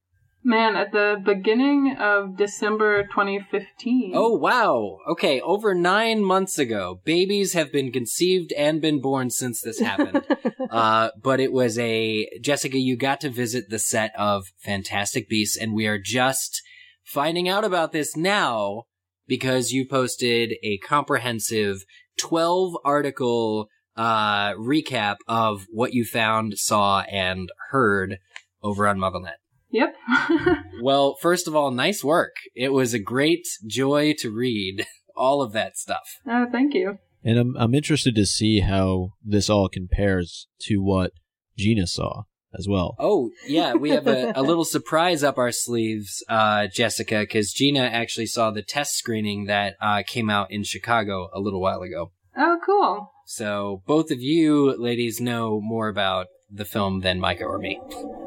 Man, at the beginning of December 2015. Oh wow. Okay, over 9 months ago. Babies have been conceived and been born since this happened. uh but it was a Jessica, you got to visit the set of Fantastic Beasts and we are just finding out about this now because you posted a comprehensive 12 article uh recap of what you found, saw and heard over on MuggleNet. Yep. Well, first of all, nice work. It was a great joy to read all of that stuff. oh, thank you. And I'm I'm interested to see how this all compares to what Gina saw as well. Oh, yeah, we have a, a little surprise up our sleeves, uh, Jessica, because Gina actually saw the test screening that uh, came out in Chicago a little while ago. Oh, cool. So both of you ladies know more about the film than Micah or me.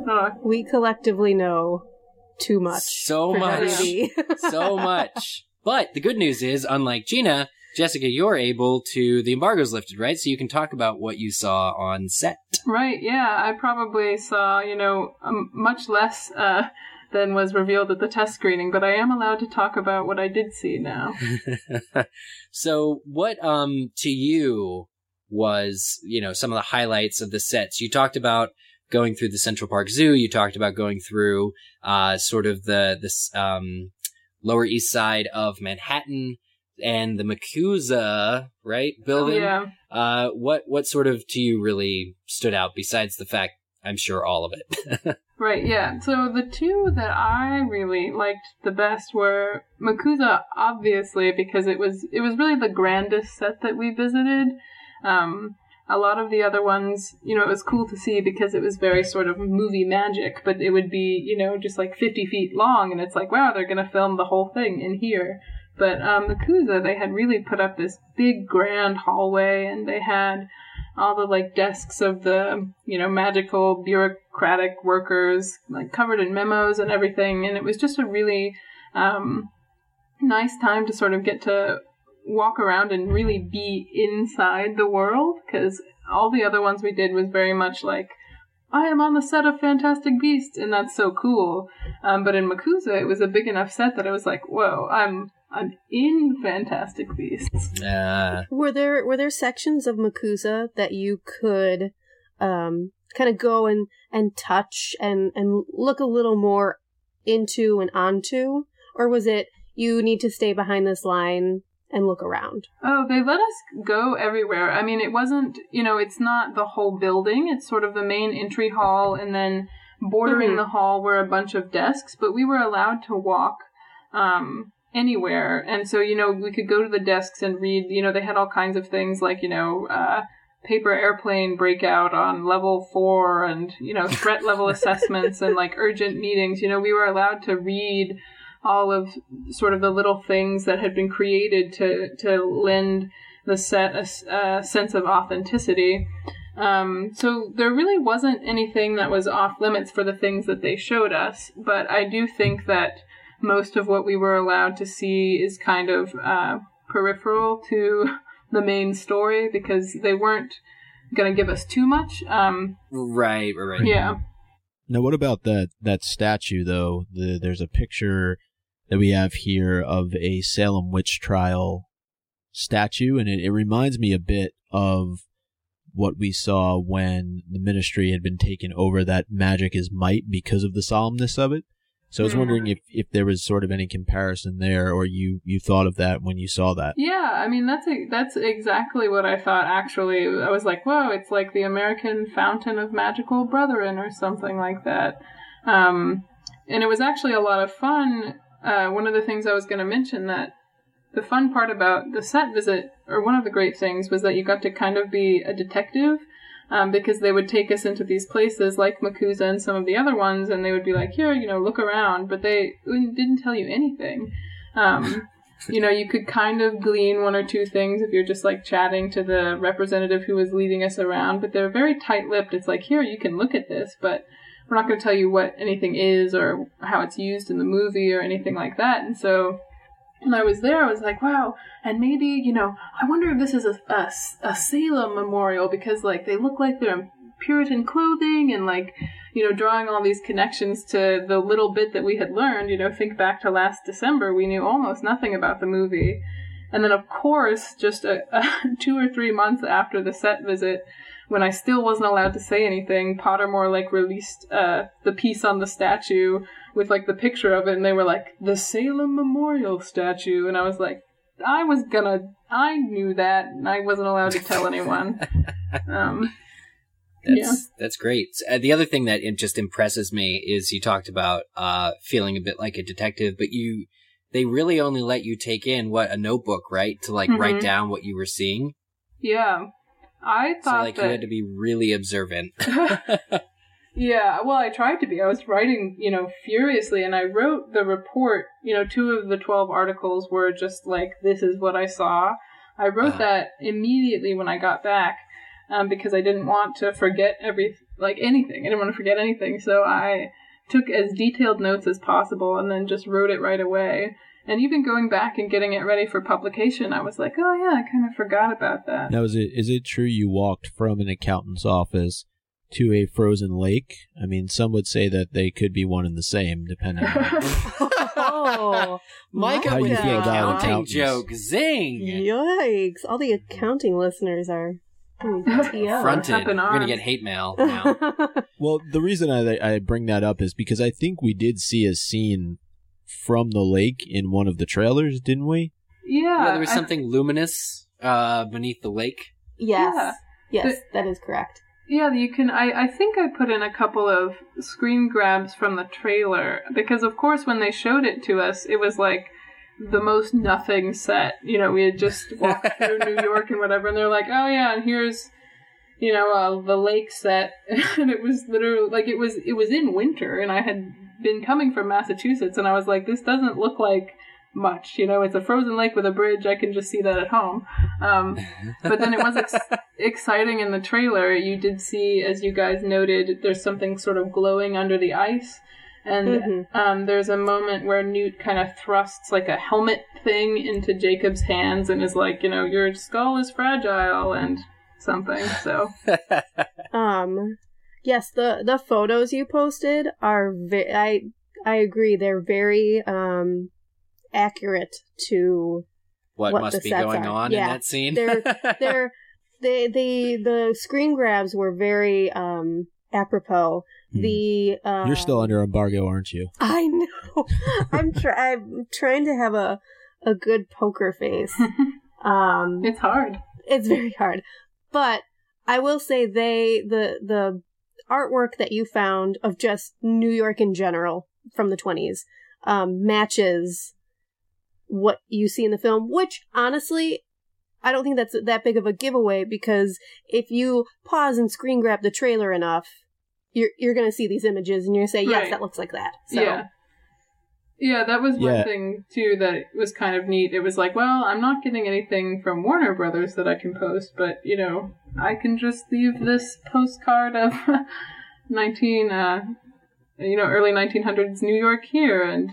Oh, we collectively know too much. So much. So much. But the good news is, unlike Gina, Jessica, you're able to, the embargo's lifted, right? So you can talk about what you saw on set. right. Yeah, I probably saw, you know, um, much less uh, than was revealed at the test screening, but I am allowed to talk about what I did see now. so what, um, to you was, you know, some of the highlights of the sets? You talked about going through the Central Park Zoo. You talked about going through, uh, sort of the, this, um, Lower East Side of Manhattan and the MACUSA, right, Oh, building. yeah. Uh, what what sort of to you really stood out besides the fact I'm sure all of it? Right, yeah. So the two that I really liked the best were MACUSA, obviously, because it was it was really the grandest set that we visited. Um, a lot of the other ones, you know, it was cool to see because it was very sort of movie magic, but it would be, you know, just like 50 feet long, and it's like, wow, they're going to film the whole thing in here. But um, MACUSA, they had really put up this big grand hallway, and they had all the like desks of the you know magical bureaucratic workers like covered in memos and everything and it was just a really um, nice time to sort of get to walk around and really be inside the world because all the other ones we did was very much like I am on the set of Fantastic Beasts, and that's so cool. Um, but in MACUSA, it was a big enough set that I was like, "Whoa, I'm I'm in Fantastic Beasts." uh, Were there were there sections of MACUSA that you could um kind of go and and touch and and look a little more into and onto or was it you need to stay behind this line and look around? Oh, they let us go everywhere. I mean, it wasn't, you know, it's not the whole building. It's sort of the main entry hall, and then bordering Mhm. the hall were a bunch of desks, but we were allowed to walk um, anywhere. And so, you know, we could go to the desks and read, you know, they had all kinds of things like, you know, uh, paper airplane breakout on level four and, you know, threat level assessments and like urgent meetings. You know, we were allowed to read all of sort of the little things that had been created to to lend the set a, s- a sense of authenticity. Um, so there really wasn't anything that was off limits for the things that they showed us, but I do think that most of what we were allowed to see is kind of uh, peripheral to the main story because they weren't going to give us too much. Um, right, right, right. yeah. Now, what about that that statue though? The, there's a picture that we have here of a Salem witch trial statue, and it, it reminds me a bit of what we saw when the ministry had been taken over. That magic is might because of the solemnness of it. So I was wondering if if there was sort of any comparison there, or you you thought of that when you saw that. Yeah, I mean that's a, that's exactly what I thought. Actually, I was like, "Whoa, it's like the American Fountain of Magical Brethren or something like that." Um, and it was actually a lot of fun. Uh, one of the things I was going to mention that the fun part about the set visit, or one of the great things, was that you got to kind of be a detective. Um, because they would take us into these places like MACUSA and some of the other ones, and they would be like, "Here, you know, look around," but they didn't tell you anything. Um, you know, you could kind of glean one or two things if you're just like chatting to the representative who was leading us around, but they're very tight lipped. It's like, here, you can look at this, but we're not going to tell you what anything is or how it's used in the movie or anything like that. And so when I was there, I was like, wow. And maybe, you know, I wonder if this is a, a, a Salem memorial because, like, they look like they're in Puritan clothing and, like, you know, drawing all these connections to the little bit that we had learned. You know, think back to last December, we knew almost nothing about the movie. And then, of course, just a, a two or three months after the set visit, when I still wasn't allowed to say anything, Pottermore like released uh, the piece on the statue with like the picture of it, and they were like the Salem Memorial statue, and I was like, I was gonna, I knew that, and I wasn't allowed to tell anyone. um, That's Yeah. that's great. Uh, the other thing that it just impresses me is you talked about uh, feeling a bit like a detective, but you they really only let you take in what a notebook, right, to like write Mhm. down what you were seeing. yeah, I thought So like that you had to be really observant. Yeah, well, I tried to be. I was writing, you know, furiously, and I wrote the report. You know, two of the 12 articles were just like, this is what I saw. I wrote Uh-huh. that immediately when I got back um, because I didn't want to forget every, like anything. I didn't want to forget anything. So I took as detailed notes as possible and then just wrote it right away. And even going back and getting it ready for publication, I was like, oh yeah, I kind of forgot about that. Now, is it is it true you walked from an accountant's office to a frozen lake? I mean, some would say that they could be one and the same, depending. on... oh, Micah How with you the feel about accounting joke. Zing! yikes! All the accounting listeners are TO. Fronted. We're gonna get hate mail now. well, the reason I I bring that up is because I think we did see a scene from the lake in one of the trailers, didn't we? yeah, yeah, there was I- something luminous uh, beneath the lake. yes, Yeah. yes, that is correct. Yeah, you can. I, I think I put in a couple of screen grabs from the trailer because, of course, when they showed it to us, it was like the most nothing set. You know, we had just walked through New York and whatever, and they're like, "Oh yeah, and here's, you know, uh, the lake set," and it was literally like it was it was in winter, and I had been coming from Massachusetts, and I was like, "This doesn't look like." Much, you know, it's a frozen lake with a bridge. I can just see that at home. Um, but then it was ex- exciting in the trailer. You did see, as you guys noted, there's something sort of glowing under the ice. And Mhm. um, there's a moment where Newt kind of thrusts like a helmet thing into Jacob's hands and is like, you know, your skull is fragile and something. So Um, yes, the the photos you posted are ve- I I agree they're very um accurate to What, What must be going are. on Yeah. in that scene? They're- they're they the the screen grabs were very um apropos. Hmm. The uh, You're still under embargo, aren't you? I know. I'm try- I'm trying to have a a good poker face. Um, it's hard. it's very hard, but I will say they the the artwork that you found of just New York in general from the 20s um, matches what you see in the film. Which honestly, I don't think that's that big of a giveaway because if you pause and screen grab the trailer enough, you're you're gonna see these images and you're gonna say, yes, Right. that looks like that. So, Yeah. Yeah, that was one Yeah. thing too that was kind of neat. It was like, well, I'm not getting anything from Warner Brothers that I can post, but you know, I can just leave this postcard of 19, uh, you know, early 1900s New York here and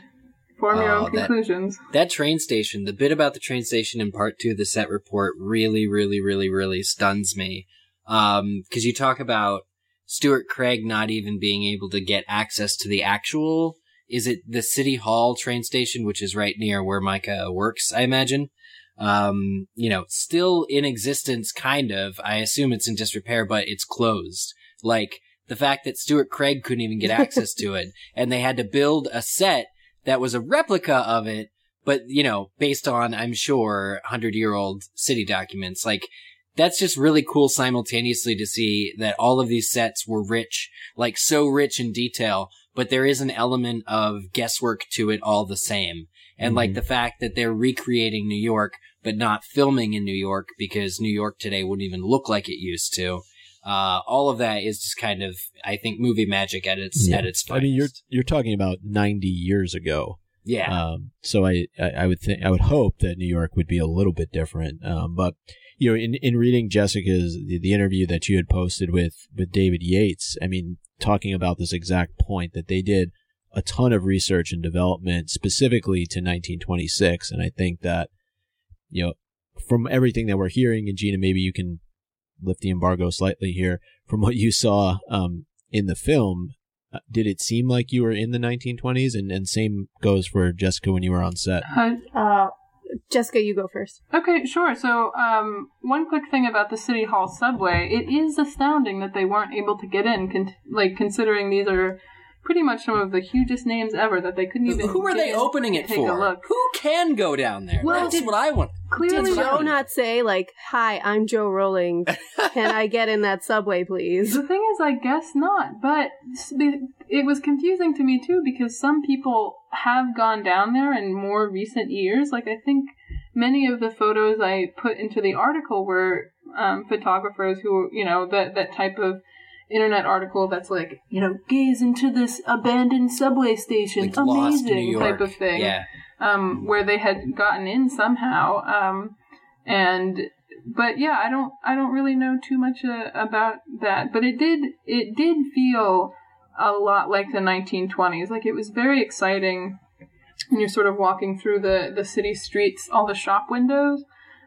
form your Oh, own conclusions. That train station, the bit about the train station in part two of the set report really, really, really, really stuns me. Um, cause you talk about Stuart Craig not even being able to get access to the actual, is it the city hall train station, which is right near where Micah works, I imagine? Um, you know, still in existence, kind of. I assume it's in disrepair, but it's closed. Like, the fact that Stuart Craig couldn't even get access to it, and they had to build a set that was a replica of it, but you know, based on I'm sure hundred year old city documents. Like that's just really cool simultaneously to see that all of these sets were rich, like so rich in detail, but there is an element of guesswork to it all the same. And like Mhm. the fact that they're recreating New York, but not filming in New York because New York today wouldn't even look like it used to. Uh, all of that is just kind of, I think, movie magic at its Yeah. at its finest. I mean, you're you're talking about 90 years ago. Yeah. Um, so I, I, I would think I would hope that New York would be a little bit different. Um, but you know, in, in reading Jessica's the, the interview that you had posted with with David Yates, I mean, talking about this exact point that they did a ton of research and development specifically to 1926, and I think that you know from everything that we're hearing, and Gina, maybe you can lift the embargo slightly here from what you saw um, in the film. Uh, did it seem like you were in the 1920s? And, and same goes for Jessica when you were on set. Uh, Uh, Jessica, you go first. Okay, sure. So, um, one quick thing about the City Hall subway. It is astounding that they weren't able to get in, con- like, considering these are pretty much some of the hugest names ever that they couldn't even. Who are they opening it take for? A look. Who can go down there? Well, That's did- what I want. Clearly, Did Jo not say like, "Hi, I'm Jo Rowling. Can I get in that subway, please?" The thing is, I guess not, but it was confusing to me too because some people have gone down there in more recent years. Like, I think many of the photos I put into the article were um, photographers who, you know, that, that type of internet article that's like, you know, gaze into this abandoned subway station, Like amazing type of thing Yeah. um, where they had gotten in somehow. Um, and but yeah, I don't I don't really know too much uh, about that, but it did it did feel a lot like the 1920s. Like it was very exciting when you're sort of walking through the the city streets, all the shop windows.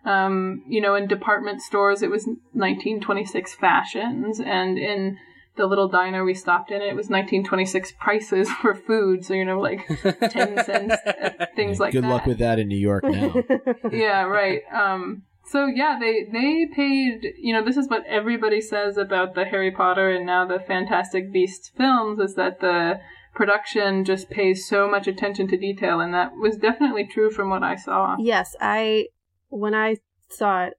Um, you know, in department stores, it was 1926 fashions, and in the little diner we stopped in, it was 1926 prices for food. So you know, like 10 cents, uh, things like Good that. Good luck with that in New York now. yeah, right. Um, so yeah, they they paid. You know, this is what everybody says about the Harry Potter and now the Fantastic Beasts films is that the production just pays so much attention to detail, and that was definitely true from what I saw. yes, I when I saw it,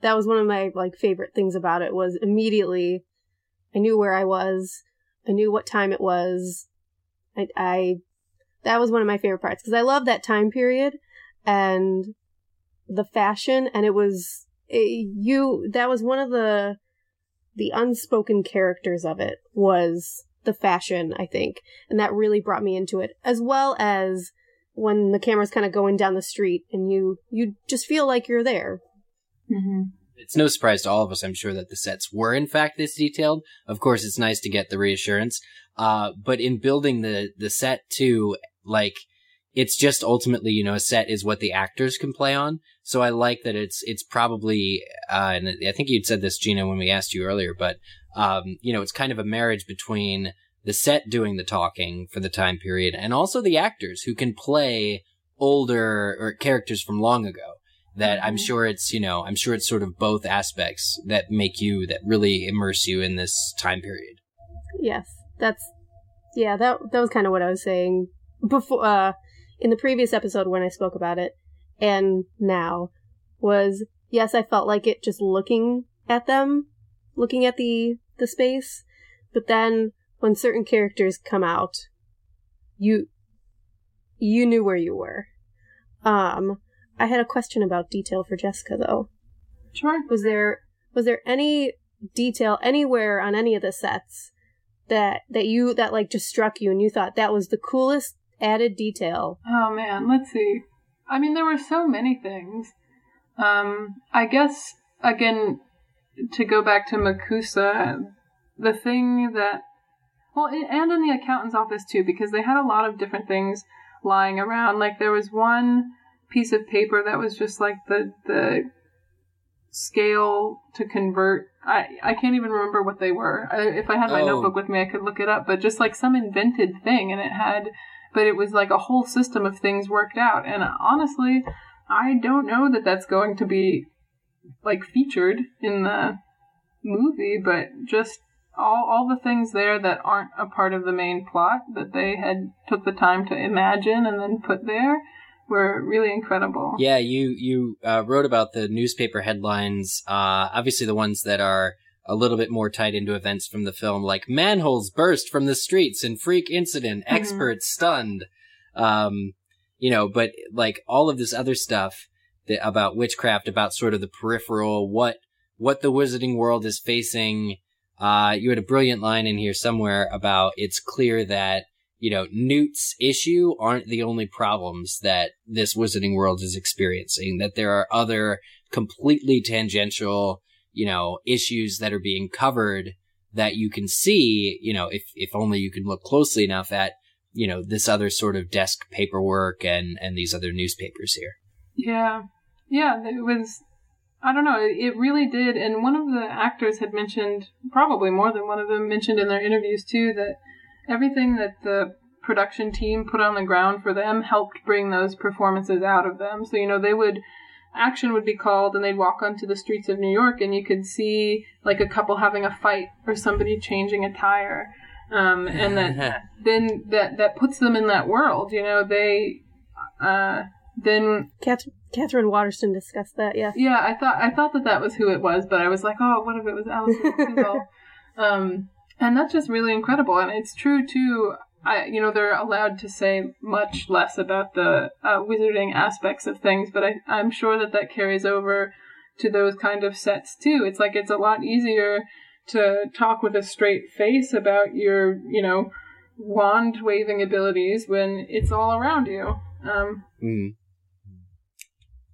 that was one of my like favorite things about it was immediately I knew where I was, I knew what time it was. I, I that was one of my favorite parts because I love that time period and the fashion, and it was it, you. That was one of the the unspoken characters of it was the fashion, I think, and that really brought me into it, as well as when the camera's kind of going down the street and you you just feel like you're there. Mm-hmm. It's no surprise to all of us, I'm sure, that the sets were in fact this detailed. Of course, it's nice to get the reassurance. Uh, but in building the, the set too, like, it's just ultimately, you know, a set is what the actors can play on. So I like that it's, it's probably, uh, and I think you'd said this, Gina, when we asked you earlier, but, um, you know, it's kind of a marriage between the set doing the talking for the time period and also the actors who can play older or characters from long ago that I'm Mhm. sure it's, you know, I'm sure it's sort of both aspects that make you, that really immerse you in this time period. Yes, that's yeah. That that was kind of what I was saying before uh, in the previous episode when I spoke about it, and now was yes, I felt like it just looking at them, looking at the the space, but then when certain characters come out, you you knew where you were. Um, I had a question about detail for Jessica though. Sure. Was there was there any detail anywhere on any of the sets that that you that like just struck you and you thought that was the coolest added detail? Oh man, let's see. I mean, there were so many things. Um, I guess again to go back to MACUSA, the thing that well, and in the accountant's office too, because they had a lot of different things lying around. Like there was one piece of paper that was just like the the scale to convert. I I can't even remember what they were. I, if I had my Oh. notebook with me, I could look it up. But just like some invented thing, and it had, but it was like a whole system of things worked out. And honestly, I don't know that that's going to be like featured in the movie, but just all all the things there that aren't a part of the main plot that they had took the time to imagine and then put there were really incredible. Yeah, you, you, uh, wrote about the newspaper headlines, uh, obviously the ones that are a little bit more tied into events from the film, like manholes burst from the streets in freak incident, Mhm. experts stunned. Um, you know, but like all of this other stuff that, about witchcraft, about sort of the peripheral, what, what the wizarding world is facing. Uh, you had a brilliant line in here somewhere about it's clear that you know, Newt's issue aren't the only problems that this Wizarding World is experiencing, that there are other completely tangential, you know, issues that are being covered that you can see, you know, if, if only you can look closely enough at, you know, this other sort of desk paperwork and, and these other newspapers here. Yeah. Yeah, it was I don't know, it, it really did and one of the actors had mentioned probably more than one of them mentioned in their interviews too that everything that the production team put on the ground for them helped bring those performances out of them. So, you know, they would action would be called and they'd walk onto the streets of New York and you could see like a couple having a fight or somebody changing a tire. Um, and that then that that puts them in that world, you know, they uh, then Katherine, Katherine Waterston discussed that. Yeah. yeah, I thought I thought that that was who it was, but I was like, oh, what if it was Alison Kuzal? um, and that's just really incredible, and it's true too. I, you know, they're allowed to say much less about the uh, wizarding aspects of things, but I, I'm sure that that carries over to those kind of sets too. It's like it's a lot easier to talk with a straight face about your, you know, wand waving abilities when it's all around you. Um, Mm.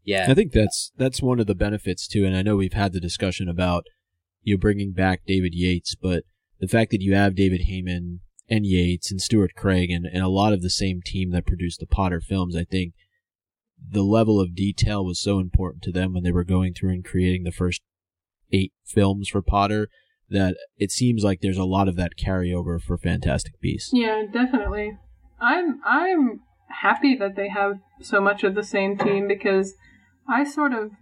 Yeah. I think that's that's one of the benefits too, and I know we've had the discussion about you bringing back David Yates, but the fact that you have David Heyman and Yates and Stuart Craig and, and a lot of the same team that produced the Potter films, I think the level of detail was so important to them when they were going through and creating the first eight films for Potter that it seems like there's a lot of that carryover for Fantastic Beasts. Yeah, definitely. I'm I'm happy that they have so much of the same team because I sort of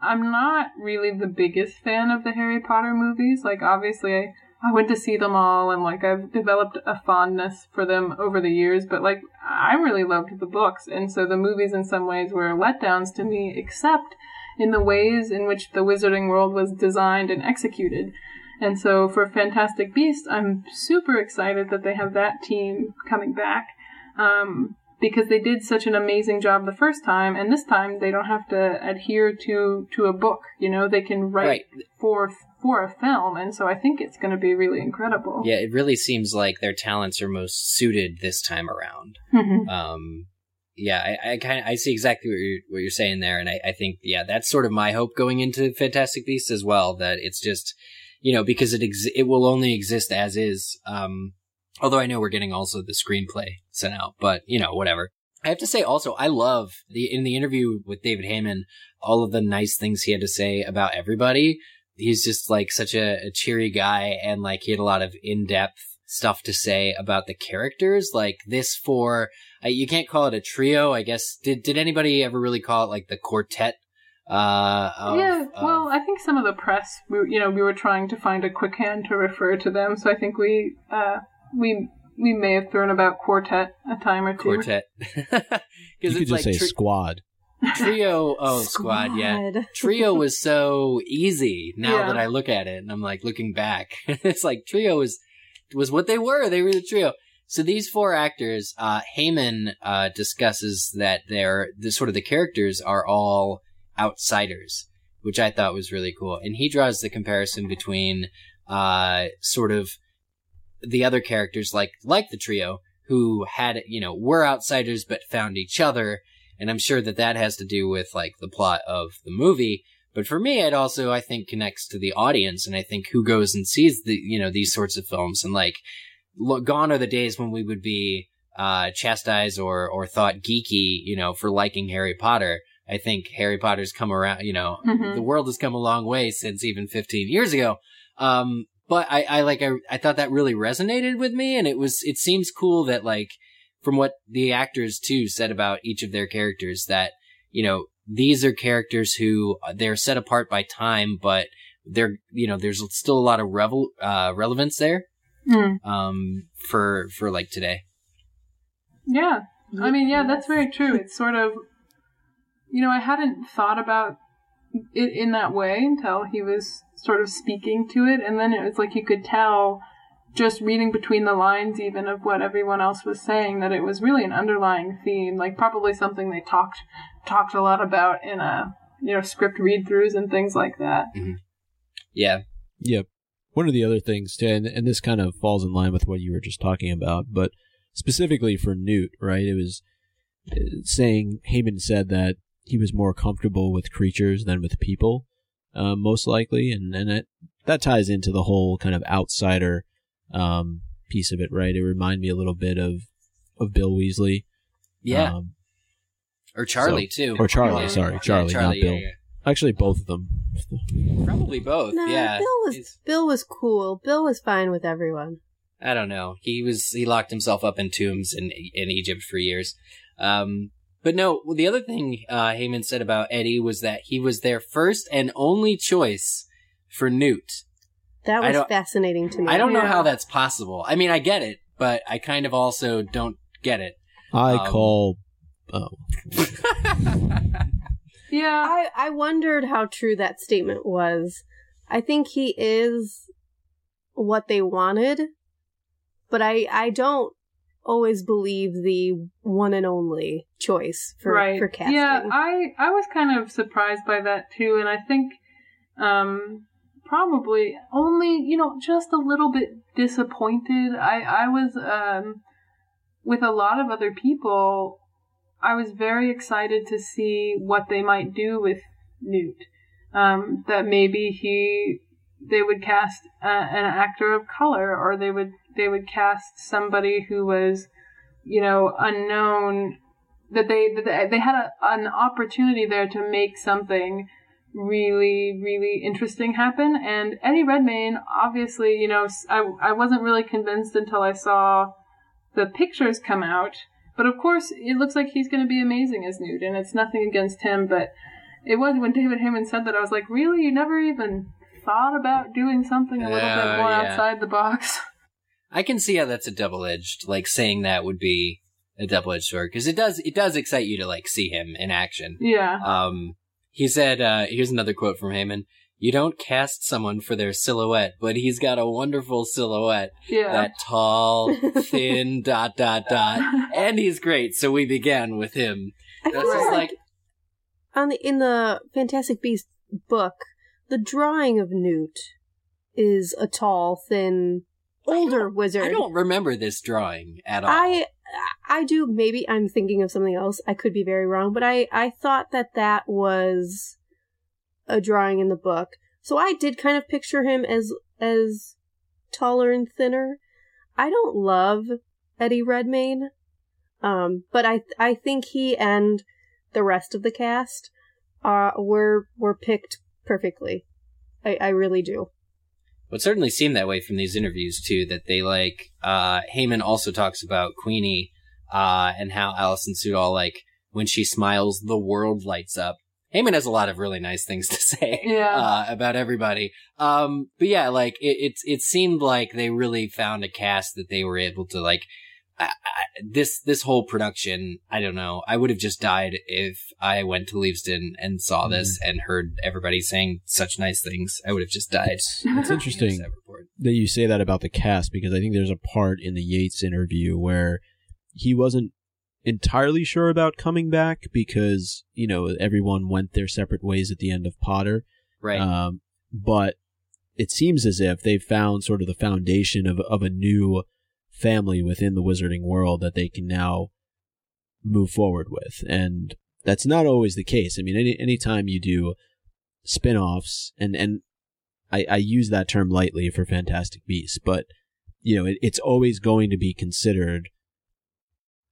I'm not really the biggest fan of the Harry Potter movies. Like obviously I, I went to see them all and like I've developed a fondness for them over the years, but like I really loved the books and so the movies in some ways were letdowns to me except in the ways in which the Wizarding World was designed and executed. And so for Fantastic Beasts, I'm super excited that they have that team coming back. Um, because they did such an amazing job the first time, and this time they don't have to adhere to to a book. You know, they can write Right. for for a film, and so I think it's going to be really incredible. Yeah, it really seems like their talents are most suited this time around. Mhm. Um, yeah, I, I kind of I see exactly what you're what you're saying there, and I, I think yeah, that's sort of my hope going into Fantastic Beasts as well. That it's just you know because it ex- it will only exist as is. Um, although I know we're getting also the screenplay sent out, but you know whatever. I have to say also I love the in the interview with David Heyman all of the nice things he had to say about everybody. He's just like such a, a cheery guy, and like he had a lot of in depth stuff to say about the characters. Like this for uh, you can't call it a trio, I guess. Did did anybody ever really call it like the quartet? Uh, of, yeah, of- well, I think some of the press, we, you know, we were trying to find a quick hand to refer to them, so I think we, uh, we, we may have thrown about quartet a time or two. quartet You because could it's just like say tri- squad. trio. Oh, squad, yeah. Trio was so easy. Now Yeah. that I look at it, and I'm like looking back, it's like trio was was what they were. They were the trio. So these four actors, uh, Heyman uh, discusses that they're the sort of the characters are all outsiders, which I thought was really cool. And he draws the comparison between uh, sort of the other characters, like like the trio, who had you know were outsiders but found each other. And I'm sure that that has to do with like the plot of the movie. But for me, it also, I think, connects to the audience. And I think who goes and sees the, you know, these sorts of films and like, look, gone are the days when we would be, uh, chastised or, or thought geeky, you know, for liking Harry Potter. I think Harry Potter's come around, you know, Mhm. the world has come a long way since even 15 years ago. Um, but I, I like, I, I thought that really resonated with me. And it was, it seems cool that like, from what the actors too said about each of their characters that, you know, these are characters who uh, they're set apart by time, but they're, you know, there's still a lot of revel, uh, relevance there, Mm. um, for, for like today. Yeah. I mean, yeah, that's very true. It's sort of, you know, I hadn't thought about it in that way until he was sort of speaking to it, and then it was like you could tell just reading between the lines even of what everyone else was saying that it was really an underlying theme, like probably something they talked talked a lot about in a you know script read throughs and things like that. Yeah. Yep. One of the other things, too, and, and this kind of falls in line with what you were just talking about, but specifically for Newt, right? It was uh, saying Heyman said that he was more comfortable with creatures than with people, uh, most likely, and and that that ties into the whole kind of outsider um, piece of it, right? It reminded me a little bit of of Bill Weasley, Yeah, um, or Charlie too. or Charlie. Yeah. Sorry, Yeah, Charlie, not Bill. yeah. Actually, both of them. Probably both. Nah, yeah, Bill was It's- Bill was cool. Bill was fine with everyone. I don't know. He was he locked himself up in tombs in in Egypt for years. Um, but no, the other thing uh, Heyman said about Eddie was that he was their first and only choice for Newt. That was fascinating to me. I don't know how that's possible. I mean, I get it, but I kind of also don't get it. I Um, call. Oh, Yeah. I, I wondered how true that statement was. I think he is what they wanted, but I, I don't always believe the one and only choice for, right. for casting. Yeah, I I was kind of surprised by that too, and I think um probably only you know just a little bit disappointed. I I was um with a lot of other people. I was very excited to see what they might do with Newt. Um, that maybe he they would cast uh, an actor of color, or they would they would cast somebody who was, you know, unknown. That they that they- they had a, an opportunity there to make something really really interesting happen. And Eddie Redmayne, obviously, you know, I I wasn't really convinced until I saw the pictures come out. But of course, it looks like he's going to be amazing as Newt, and it's nothing against him, but it was when David Heyman said that I was like, really, you never even thought about doing something a little Oh, bit more yeah. outside the box. I can see how that's a double edged. Like saying that would be a double edged sword because it does it does excite you to like see him in action. yeah, Um, he said, uh, here's another quote from Heyman. You don't cast someone for their silhouette, but he's got a wonderful silhouette. yeah. That tall, thin, dot, dot, dot. And he's great, so we began with him. I That's feel just like, like, on the in the Fantastic Beasts book, the drawing of Newt is a tall, thin, older wizard. I don't remember this drawing at all. I I do. Maybe I'm thinking of something else. I could be very wrong, but I I thought that that was a drawing in the book. So I did kind of picture him as as taller and thinner. I don't love Eddie Redmayne, um, but I I think he and the rest of the cast uh were were picked perfectly. I I really do. Well, it certainly seemed that way from these interviews too. That they like uh Heyman also talks about Queenie uh and how Alison Sudol like when she smiles, the world lights up. Heyman has a lot of really nice things to say Yeah. uh, about everybody. Um, but yeah, like it, it it seemed like they really found a cast that they were able to like. I, I, this this whole production, I don't know. I would have just died if I went to Leavesden and saw this and heard everybody saying such nice things. I would have just died. it's, it's interesting. That that you say that about the cast because I think there's a part in the Yates interview where he wasn't entirely sure about coming back because you know everyone went their separate ways at the end of Potter. Right. Um, but it seems as if they've found sort of the foundation of of a new family within the wizarding world that they can now move forward with, and that's not always the case. I mean, any anytime you do spin-offs and and I, I use that term lightly for Fantastic Beasts, but you know, it, it's always going to be considered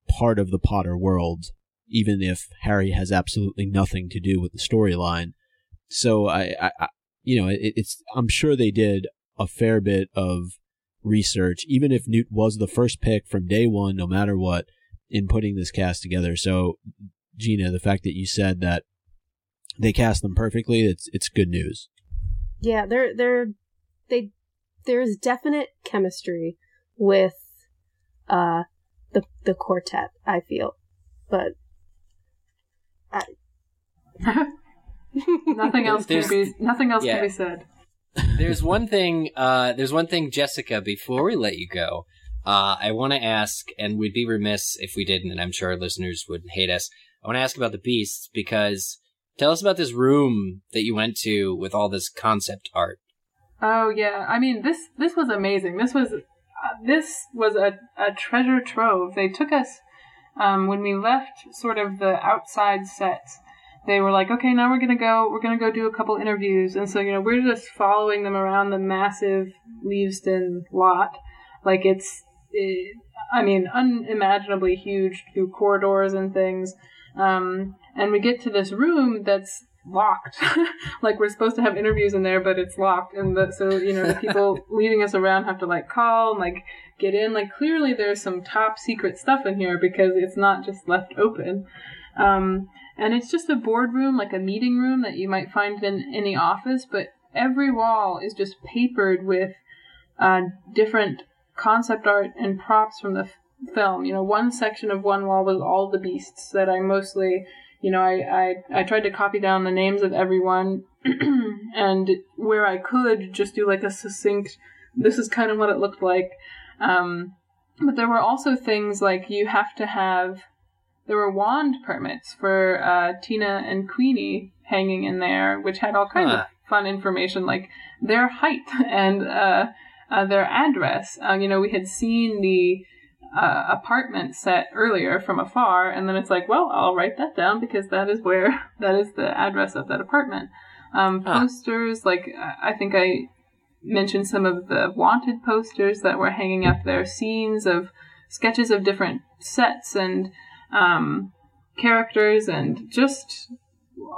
part of the Potter world, even if Harry has absolutely nothing to do with the storyline. So I, I, I you know, it, it's I'm sure they did a fair bit of research, even if Newt was the first pick from day one, no matter what, in putting this cast together. So, Gina, the fact that you said that they cast them perfectly, it's it's good news. Yeah, they're they're they there's definite chemistry with uh the the quartet, I feel. But I... nothing else can be nothing else yeah. can be said. There's one thing. Uh, there's one thing, Jessica. Before we let you go, uh, I want to ask, and we'd be remiss if we didn't, and I'm sure our listeners would hate us. I want to ask about the beasts because tell us about this room that you went to with all this concept art. Oh yeah, I mean this this was amazing. This was uh, this was a, a treasure trove. They took us um, when we left sort of the outside sets. They were like, okay, now we're gonna go. We're gonna go do a couple interviews, and so you know we're just following them around the massive Leavesden lot, like it's, it, I mean, unimaginably huge through corridors and things. Um, and we get to this room that's locked. like we're supposed to have interviews in there, but it's locked, and the, so you know the people leading us around have to like call and like get in. Like clearly there's some top secret stuff in here because it's not just left open. Um, and it's just a boardroom, like a meeting room that you might find in any office, but every wall is just papered with uh, different concept art and props from the f- film. You know, one section of one wall was all the beasts that I mostly you know, I, I, I tried to copy down the names of everyone and where I could just do like a succinct, this is kind of what it looked like. Um, but there were also things like you have to have, there were wand permits for uh, Tina and Queenie hanging in there, which had all kinds huh. of fun information like their height and uh, uh, their address. Uh, you know, we had seen the uh, apartment set earlier from afar, and then it's like, well, I'll write that down because that is where that is the address of that apartment. Um, huh. Posters, like I think I mentioned some of the wanted posters that were hanging up there, scenes of sketches of different sets and um, characters, and just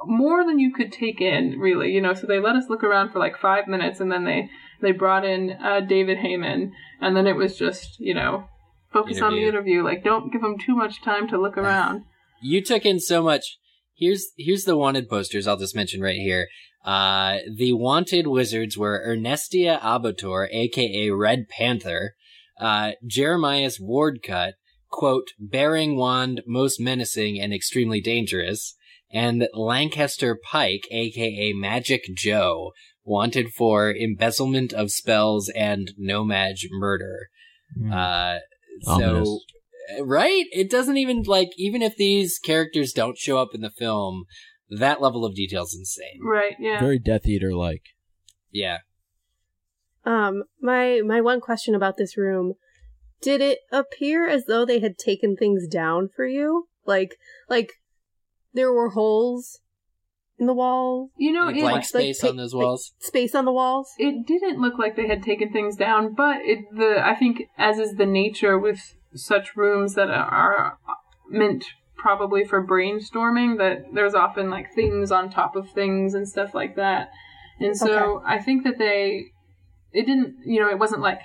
more than you could take in, really. You know, so they let us look around for like five minutes, and then they they brought in uh, David Heyman, and then it was just you know focus interview. on the interview. Like, don't give them too much time to look around. you took in so much. Here's here's the wanted posters. I'll just mention right here. Uh, the wanted wizards were Ernestia Abator, aka Red Panther, uh, Jeremias Wardcut, quote, bearing wand, most menacing and extremely dangerous, and Lancaster Pike, aka Magic Joe, wanted for embezzlement of spells and No-Maj murder. Mm. Uh, so, right? It doesn't even like even if these characters don't show up in the film, that level of detail is insane. Right? Yeah. Very Death Eater like. Yeah. Um, my my one question about this room: Did it appear as though they had taken things down for you? Like, like there were holes in the walls. You know, Any it, blank like, space like, on those walls. Like, space on the walls. It didn't look like they had taken things down, but it the I think as is the nature with such rooms that are meant probably for brainstorming that there's often like things on top of things and stuff like that. And so okay. I think that they it didn't you know it wasn't like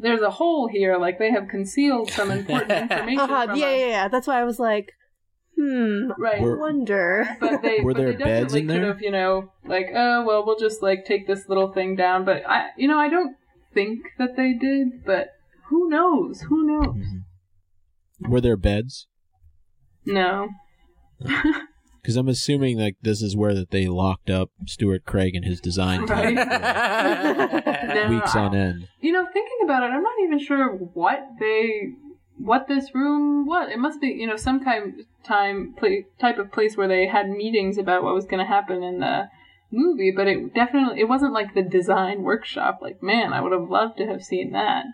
there's a hole here like they have concealed some important information uh-huh, yeah, us. yeah yeah that's why I was like Hmm. Right. I wonder. But they were but there they beds in could there? Have, you know, like oh well, we'll just like take this little thing down. But I, you know, I don't think that they did. But who knows? Who knows? Mm-hmm. Were there beds? No. Because I'm assuming like this is where that they locked up Stuart Craig and his design team Right. for No, weeks on end. You know, thinking about it, I'm not even sure what they, what this room was. It must be, you know, some kind time pla type of place where they had meetings about what was going to happen in the movie. But it definitely, it wasn't like the design workshop. Like, man, I would have loved to have seen that.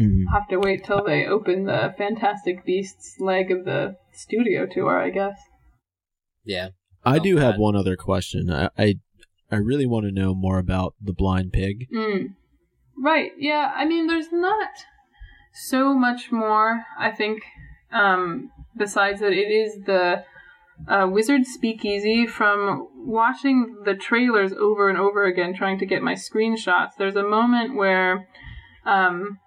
Mhm. Have to wait till they open the Fantastic Beasts leg of the studio tour, I guess. Yeah. I Oh, do have one other question. I, I I really want to know more about the blind pig. Mm. Right. Yeah. I mean, there's not so much more. I think. Um, besides that, it is the uh, Wizard Speakeasy. From watching the trailers over and over again, trying to get my screenshots, there's a moment where um,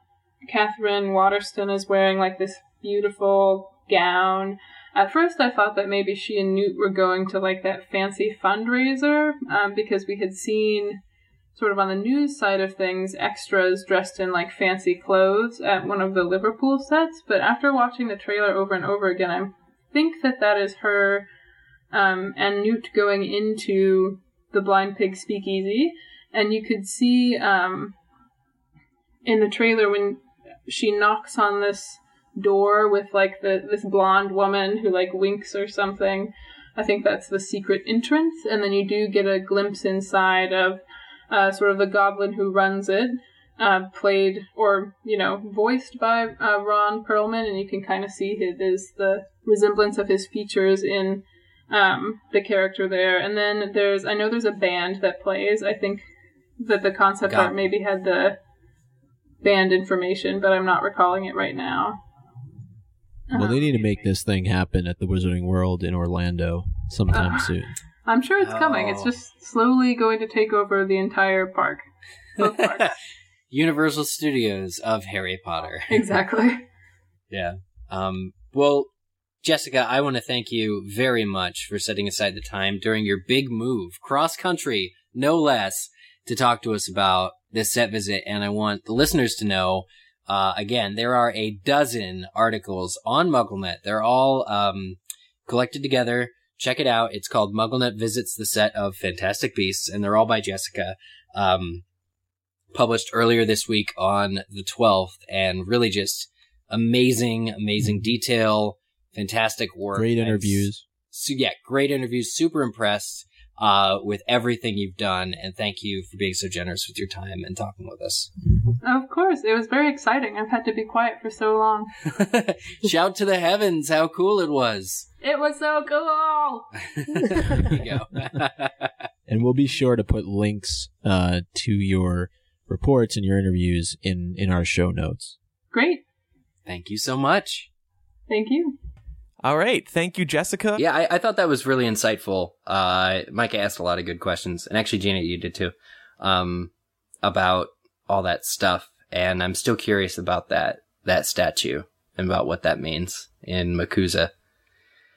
Katherine Waterston is wearing like this beautiful gown. At first, I thought that maybe she and Newt were going to like that fancy fundraiser um, because we had seen sort of on the news side of things, extras dressed in like fancy clothes at one of the Liverpool sets. But after watching the trailer over and over again, I think that that is her um, and Newt going into the Blind Pig Speakeasy, and you could see um, in the trailer when she knocks on this door with like the this blonde woman who like winks or something. I think that's the secret entrance, and then you do get a glimpse inside of uh, sort of the goblin who runs it. uh, played or you know voiced by uh, Ron Perlman, and you can kind of see his, his the resemblance of his features in um, the character there. And then there's I know there's a band that plays. I think that the concept Got art maybe had the band information, but I'm not recalling it right now. Well, Uh-huh. they need to make this thing happen at the Wizarding World in Orlando sometime Uh, soon. I'm sure it's coming. It's Oh. just slowly going to take over the entire park. Both parks. Universal Studios of Harry Potter. exactly. Yeah. Um, well, Jessica, I want to thank you very much for setting aside the time during your big move, cross country, no less, to talk to us about this set visit. And I want the listeners to know, uh, again, there are a dozen articles on MuggleNet. They're all, um, collected together. Check it out. It's called MuggleNet Visits the Set of Fantastic Beasts, and they're all by Jessica. Um, published earlier this week on the 12th, and really just amazing, amazing detail, fantastic work. Great interviews. So yeah, great interviews. Super impressed uh, with everything you've done, and thank you for being so generous with your time and talking with us. Of course, it was very exciting. I've had to be quiet for so long. Shout to the heavens! How cool it was. It was so cool. there you go. And we'll be sure to put links uh, to your reports and your interviews in, in our show notes. Great. thank you so much. Thank you. All right. Thank you, Jessica. Yeah, I, I thought that was really insightful. Uh, Micah asked a lot of good questions, and actually, Janet, you did too, um, about all that stuff. And I'm still curious about that that statue and about what that means in MACUSA.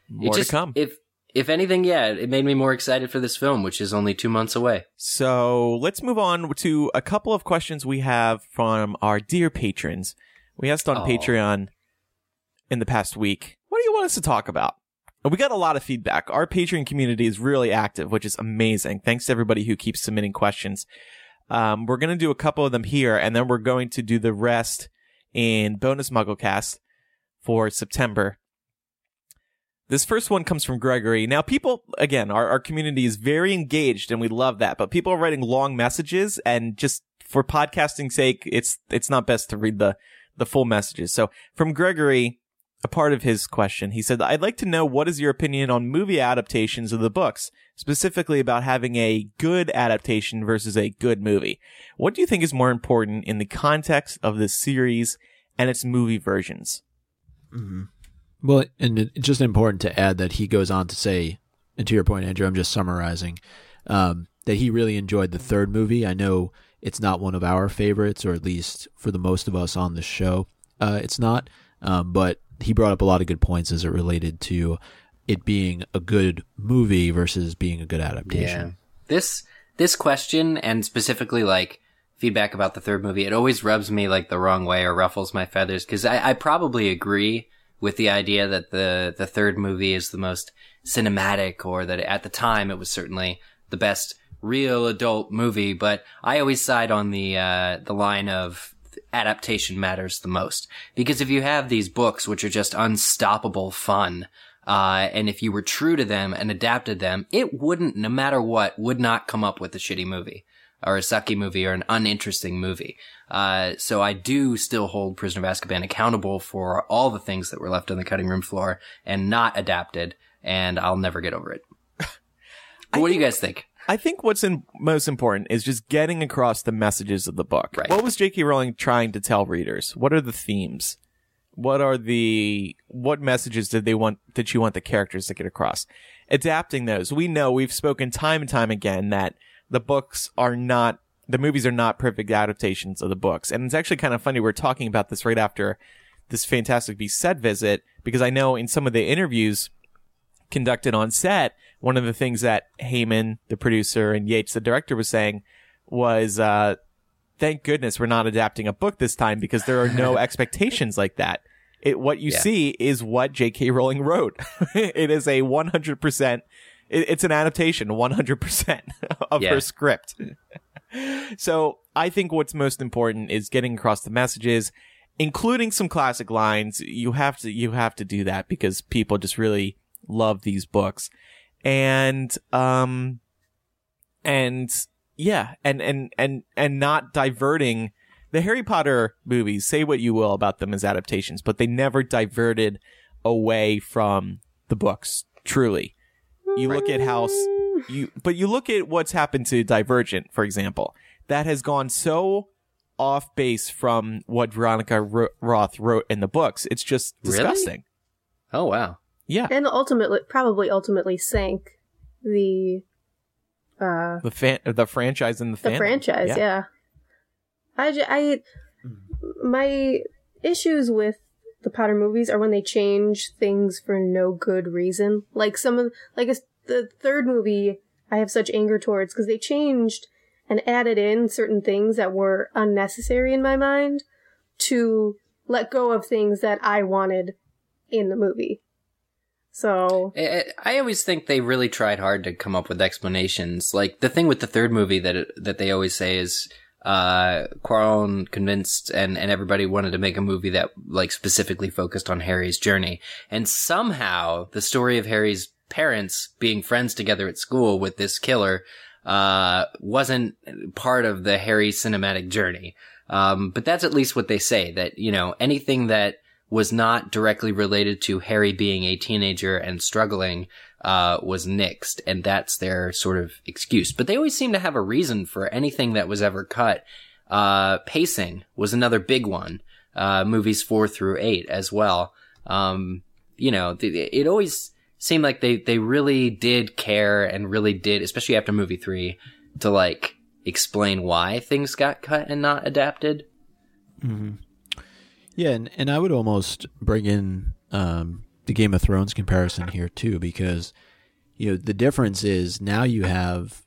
More it just, to come. If if anything, yeah, it made me more excited for this film, which is only two months away. So let's move on to a couple of questions we have from our dear patrons. We asked on Aw. Patreon in the past week, what do you want us to talk about? We got a lot of feedback. Our Patreon community is really active, which is amazing. Thanks to everybody who keeps submitting questions. Um, we're going to do a couple of them here, and then we're going to do the rest in bonus MuggleCast for September. This first one comes from Gregory. Now, people, again, our, our community is very engaged and we love that, but people are writing long messages and just for podcasting sake, it's, it's not best to read the, the full messages. So from Gregory, a part of his question, he said, I'd like to know what is your opinion on movie adaptations of the books, specifically about having a good adaptation versus a good movie. What do you think is more important in the context of this series and its movie versions? Mm-hmm. Well, and it's just important to add that he goes on to say, and to your point, Andrew, I'm just summarizing, um, that he really enjoyed the third movie. I know it's not one of our favorites, or at least for the most of us on the show, uh, it's not. Um, but he brought up a lot of good points as it related to it being a good movie versus being a good adaptation. This this question and specifically like feedback about the third movie, it always rubs me like the wrong way or ruffles my feathers because I, I probably agree with the idea that the the third movie is the most cinematic or that at the time it was certainly the best real adult movie, but I always side on the uh, the line of adaptation matters the most because if you have these books which are just unstoppable fun uh, and if you were true to them and adapted them, it wouldn't, no matter what, would not come up with a shitty movie or a sucky movie or an uninteresting movie. Uh, so I do still hold Prisoner of Azkaban accountable for all the things that were left on the cutting room floor and not adapted, and I'll never get over it. What do you guys think? I think what's in, most important is just getting across the messages of the book. Right. What was J.K. Rowling trying to tell readers? What are the themes? What are the what messages did they want did you want the characters to get across? Adapting those, we know we've spoken time and time again that the books are not the movies are not perfect adaptations of the books, and it's actually kind of funny we're talking about this right after this Fantastic Beast set visit because I know in some of the interviews conducted on set, one of the things that Heyman, the producer, and Yates, the director, was saying was, uh, thank goodness we're not adapting a book this time because there are no expectations like that. It, what you Yeah. see is what J.K. Rowling wrote. it is a 100%, it, it's an adaptation, 100% of Yeah. her script. so I think what's most important is getting across the messages, including some classic lines. You have to, you have to do that because people just really love these books. And, um, and yeah, and, and, and, and not diverting the Harry Potter movies, say what you will about them as adaptations, but they never diverted away from the books, truly. You look at how you but you look at what's happened to Divergent, for example. That has gone so off base from what Veronica Ro- Roth wrote in the books. It's just Really? disgusting. Oh wow. Yeah. and ultimately, probably ultimately sank the uh The fan, the franchise and the, the fandom. franchise. Yeah. I, ju- I my issues with the Potter movies are when they change things for no good reason. Like some of like a, the third movie, I have such anger towards because they changed and added in certain things that were unnecessary in my mind to let go of things that I wanted in the movie. So I always think they really tried hard to come up with explanations. Like the thing with the third movie that that they always say is uh Cuarón convinced and and everybody wanted to make a movie that like specifically focused on Harry's journey. And somehow the story of Harry's parents being friends together at school with this killer uh wasn't part of the Harry cinematic journey. Um but that's at least what they say that you know anything that was not directly related to Harry being a teenager and struggling, uh, was nixed. And that's their sort of excuse. But they always seem to have a reason for anything that was ever cut. Uh, pacing was another big one. Uh, movies four through eight as well. Um, you know, th- it always seemed like they, they really did care and really did, especially after movie three, to like explain why things got cut and not adapted. Yeah, and, and I would almost bring in um, the Game of Thrones comparison here too, because you know the difference is now you have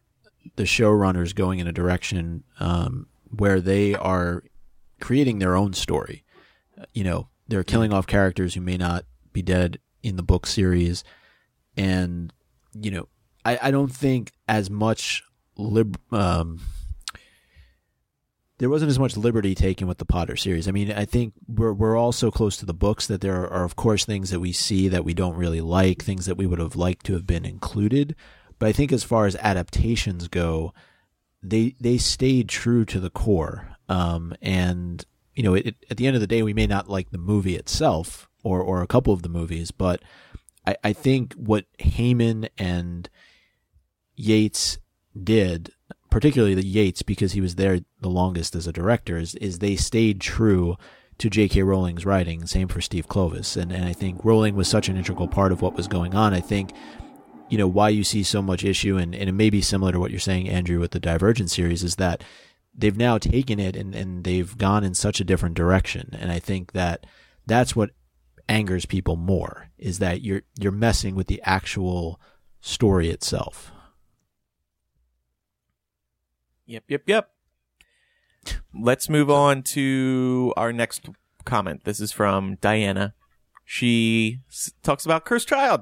the showrunners going in a direction um, where they are creating their own story. You know, they're killing off characters who may not be dead in the book series, and you know, I, I don't think as much lib um, there wasn't as much liberty taken with the Potter series. I mean, I think we're we're all so close to the books that there are, of course, things that we see that we don't really like, things that we would have liked to have been included. But I think as far as adaptations go, they they stayed true to the core. Um, and you know, it, at the end of the day, we may not like the movie itself or or a couple of the movies, but I, I think what Heyman and Yates did particularly the Yates because he was there the longest as a director is, is they stayed true to J.K. Rowling's writing. Same for Steve Kloves, and and I think Rowling was such an integral part of what was going on. I think you know why you see so much issue, and, and it may be similar to what you're saying, Andrew, with the Divergent series, is that they've now taken it and and they've gone in such a different direction, and I think that that's what angers people more is that you're you're messing with the actual story itself. Yep, yep, yep. Let's move on to our next comment. This is from Diana. She s- talks about Cursed Child.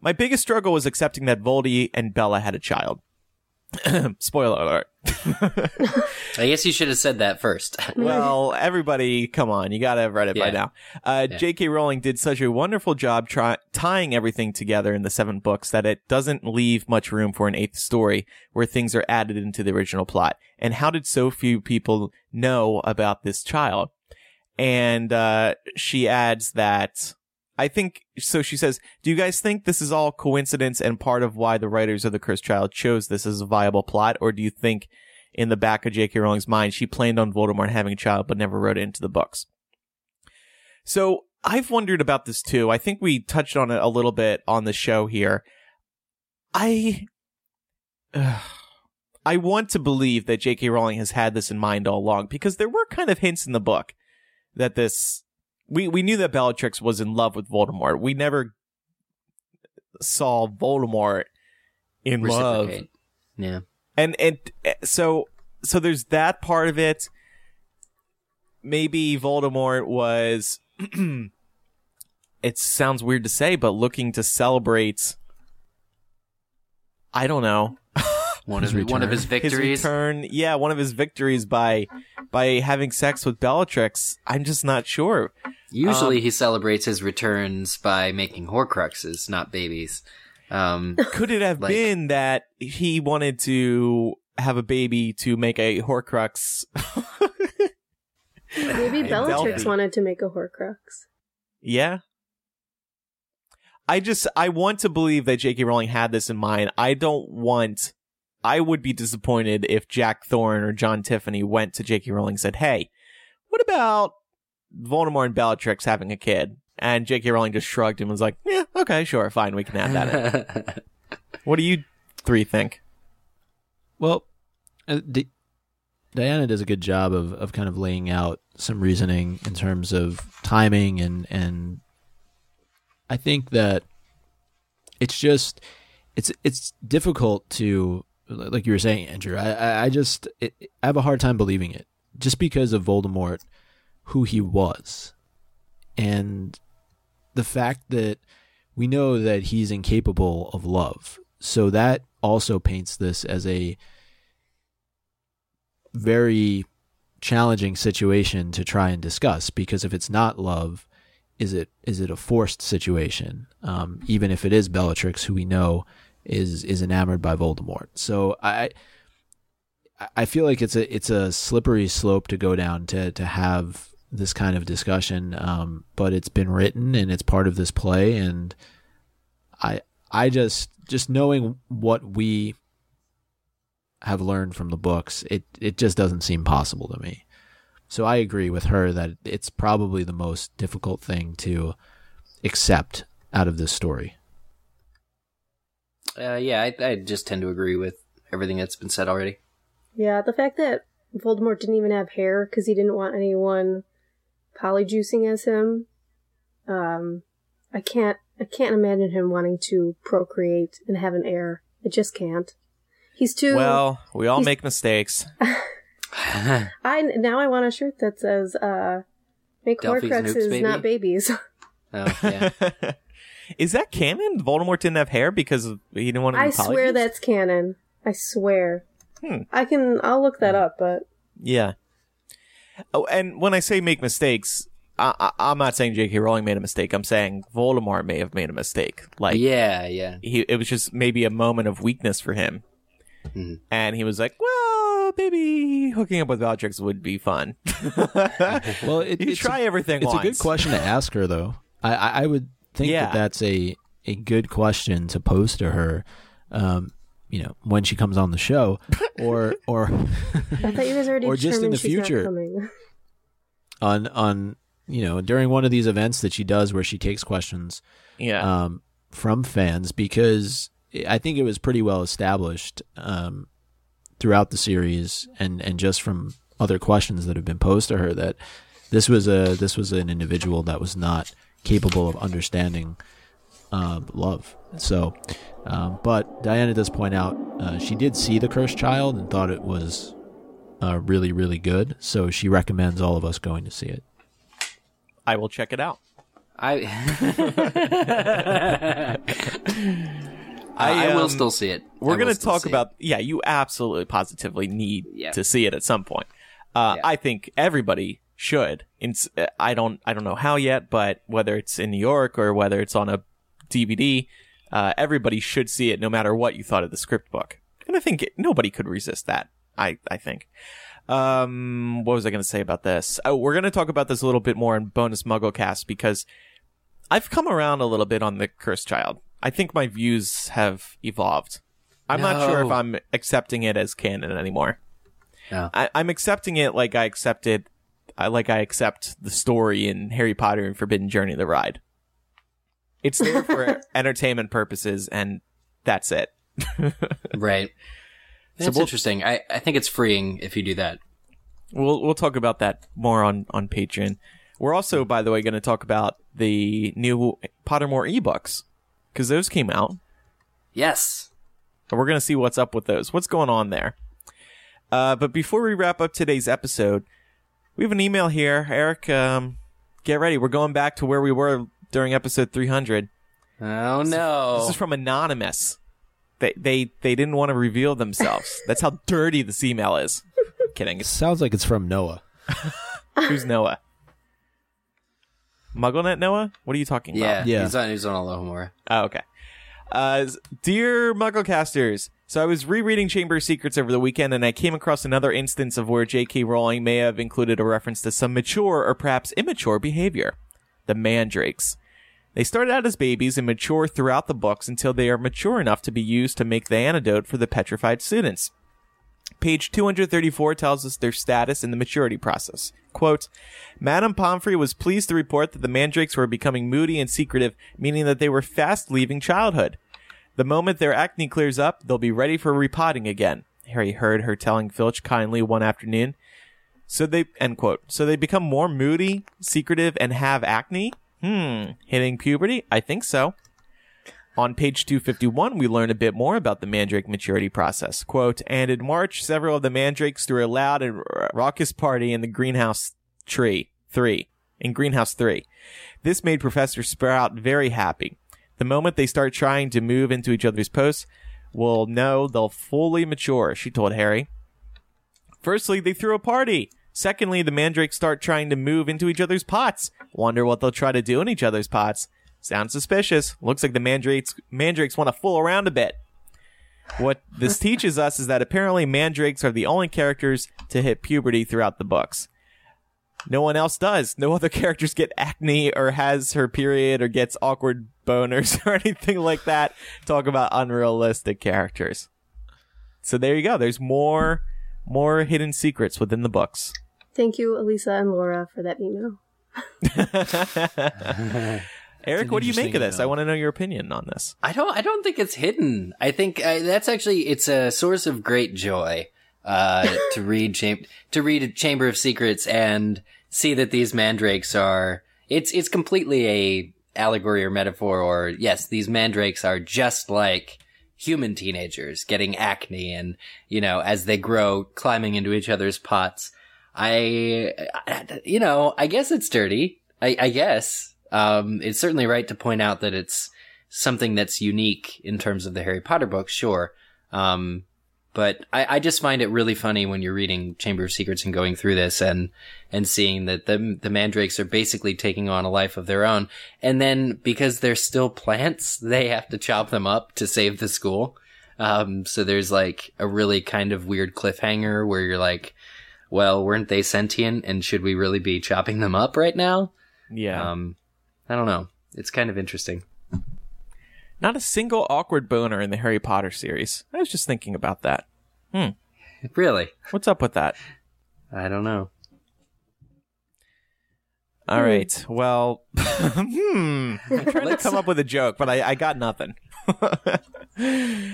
My biggest struggle was accepting that Voldy and Bella had a child. Spoiler alert. I guess you should have said that first. well, everybody, come on, you gotta have read it by now. Uh, Yeah. J.K. Rowling did such a wonderful job try- tying everything together in the seven books that it doesn't leave much room for an eighth story where things are added into the original plot. And how did so few people know about this child? And uh, she adds that I think so. She says, "Do you guys think this is all coincidence and part of why the writers of the Cursed Child chose this as a viable plot, or do you think?" in the back of J.K. Rowling's mind, she planned on Voldemort having a child, but never wrote it into the books. So I've wondered about this too. I think we touched on it a little bit on the show here. I, Ugh. I want to believe that J.K. Rowling has had this in mind all along because there were kind of hints in the book that this. We we knew that Bellatrix was in love with Voldemort. We never saw Voldemort in love. Yeah. and and uh, so so there's that part of it maybe voldemort was it sounds weird to say but looking to celebrate i don't know One His of one of his victories. his return yeah one of his victories by by having sex with bellatrix i'm just not sure Usually Um, he celebrates his returns by making horcruxes, not babies. Um, could it have Like- been that he wanted to have a baby to make a horcrux Maybe In Bellatrix Delphi. wanted to make a Horcrux. Yeah. I just I want to believe that J.K. Rowling had this in mind. I don't want. I would be disappointed if Jack Thorne or John Tiffany went to J.K. Rowling and said, "Hey, what about Voldemort and Bellatrix having a kid?" And J.K. Rowling just shrugged and was like, "Yeah, okay, sure, fine, we can add that." in. what do you three think? Well, uh, Di- Diana does a good job of, of kind of laying out some reasoning in terms of timing and and I think that it's just it's it's difficult to like you were saying, Andrew. I I, just it, I have a hard time believing it just because of Voldemort, who he was, and the fact that we know that he's incapable of love. So that also paints this as a very challenging situation to try and discuss because if it's not love, is it is it a forced situation? Um, even if it is Bellatrix, who we know is is enamored by Voldemort. So I I feel like it's a it's a slippery slope to go down to to have this kind of discussion. Um, but it's been written and it's part of this play, and I I just just knowing what we have learned from the books, it it just doesn't seem possible to me. So I agree with her that it's probably the most difficult thing to accept out of this story. Uh, yeah, I, I just tend to agree with everything that's been said already. Yeah, the fact that Voldemort didn't even have hair because he didn't want anyone polyjuicing as him. Um, I can't, I can't imagine him wanting to procreate and have an heir. I just can't. He's too. Well, we all make mistakes. I now I want a shirt that says, uh, "Make Delphi's Horcruxes, baby? not babies." oh, yeah. Is that canon? Voldemort didn't have hair because he didn't want to. Be I swear polyjuiced? that's canon. I swear. Hmm. I can. I'll look that up, but Yeah. Oh, and when I say make mistakes, I, I, I'm not saying J.K. Rowling made a mistake. I'm saying Voldemort may have made a mistake. Like, yeah, yeah. he, it was just maybe a moment of weakness for him, Mhm. and he was like, "Well, maybe hooking up with Bellatrix would be fun." Well, it, you it's try everything. It's once. a good question to ask her, though. I, I, I would think Yeah. that that's a a good question to pose to her. Um, you know, when she comes on the show, or or I thought you guys already Or just in the future. on on you know during one of these events that she does where she takes questions Yeah. um, from fans because I think it was pretty well established um, throughout the series and and just from other questions that have been posed to her that this was a this was an individual that was not capable of understanding uh, love. So, um, but Diana does point out uh, she did see the cursed child and thought it was uh, really really good. So she recommends all of us going to see it. I will check it out. I I, I, will um, still see it. We're going to talk see it. about yeah, you absolutely positively need Yeah. to see it at some point. Uh, Yeah. I think everybody should. It's, uh, I don't I don't know how yet, but whether it's in New York or whether it's on a DVD, uh, everybody should see it no matter what you thought of the script book. And I think it, nobody could resist that. I I think. Um, what was I going to say about this? Oh, we're going to talk about this a little bit more in bonus MuggleCast because I've come around a little bit on the Cursed Child. I think my views have evolved. I'm not sure if I'm accepting it as canon anymore. No. I, I'm accepting it like I accepted, I like I accept the story in Harry Potter and Forbidden Journey: The Ride. It's there for entertainment purposes, and that's it. Right. So That's we'll- interesting. I, I think it's freeing if you do that. We'll we'll talk about that more on on Patreon. We're also, by the way, going to talk about the new Pottermore ebooks because those came out. Yes. And we're going to see what's up with those. What's going on there? Uh, but before we wrap up today's episode, we have an email here. Eric, um, get ready. We're going back to where we were during episode 300. Oh no. This is from Anonymous. They, they, they didn't want to reveal themselves. That's how dirty this email is. Kidding. It's, Sounds like it's from Noah. who's Noah? MuggleNet Noah? What are you talking yeah, about? Yeah. He's on. He's on Alohomora. Oh, okay. Uh, dear Mugglecasters, So I was rereading Chamber of Secrets over the weekend and I came across another instance of where J.K. Rowling may have included a reference to some mature or perhaps immature behavior. The mandrakes. They start out as babies and mature throughout the books until they are mature enough to be used to make the antidote for the petrified students. Page 234 tells us their status in the maturity process. Quote, Madame Pomfrey was pleased to report that the mandrakes were becoming moody and secretive, meaning that they were fast leaving childhood. The moment their acne clears up, they'll be ready for repotting again. Harry heard her telling Filch kindly one afternoon. So they, end quote. So they become more moody, secretive, and have acne? Hmm. Hitting puberty? I think so. On page 251, we learn a bit more about the mandrake maturity process. Quote, and in March, several of the mandrakes threw a loud and raucous party in the greenhouse tree. Three. In greenhouse three. This made Professor Sprout very happy. The moment they start trying to move into each other's posts, we'll know they'll fully mature, she told Harry. Firstly, they threw a party. Secondly, the mandrakes start trying to move into each other's pots. Wonder what they'll try to do in each other's pots. Sounds suspicious. Looks like the mandrakes mandrakes want to fool around a bit. What this teaches us is that apparently mandrakes are the only characters to hit puberty throughout the books. No one else does. No other characters get acne or has her period or gets awkward boners or anything like that. Talk about unrealistic characters. So there you go. There's more more hidden secrets within the books. Thank you, Elisa and Laura, for that email. Eric, what do you make of this? I want to know your opinion on this. I don't. I don't think it's hidden. I think uh, that's actually it's a source of great joy uh, to read cham- to read Chamber of Secrets and see that these mandrakes are. It's it's completely a allegory or metaphor. Or yes, these mandrakes are just like human teenagers getting acne and you know as they grow climbing into each other's pots. I, I- you know, I guess it's dirty. I, I guess. Um, it's certainly right to point out that it's something that's unique in terms of the Harry Potter books, sure. Um, but I, I just find it really funny when you're reading Chamber of Secrets and going through this and, and seeing that the, the mandrakes are basically taking on a life of their own. And then because they're still plants, they have to chop them up to save the school. Um, so there's like a really kind of weird cliffhanger where you're like, well, weren't they sentient and should we really be chopping them up right now? Yeah. Um, I don't know. It's kind of interesting. Not a single awkward boner in the Harry Potter series. I was just thinking about that. Hmm. Really? What's up with that? I don't know. All right. Well, hmm. I'm trying to come up with a joke, but I, I got nothing.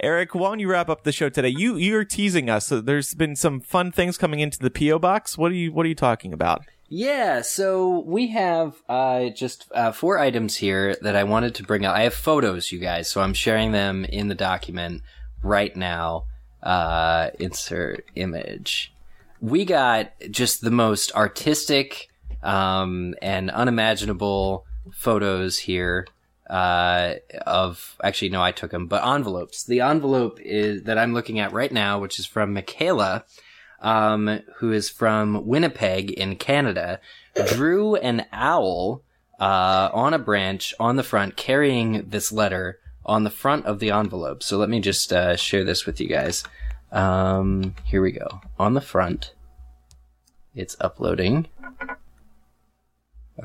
Eric, why don't you wrap up the show today? You you're teasing us. So there's been some fun things coming into the PO box. What are you What are you talking about? Yeah, so we have uh, just uh, four items here that I wanted to bring up. I have photos, you guys, so I'm sharing them in the document right now. Uh, insert image. We got just the most artistic um, and unimaginable photos here uh, of actually no, I took them, but envelopes. The envelope is that I'm looking at right now, which is from Michaela um, who is from Winnipeg in Canada, drew an owl uh, on a branch on the front, carrying this letter on the front of the envelope. So let me just uh, share this with you guys. Um, here we go. On the front, it's uploading.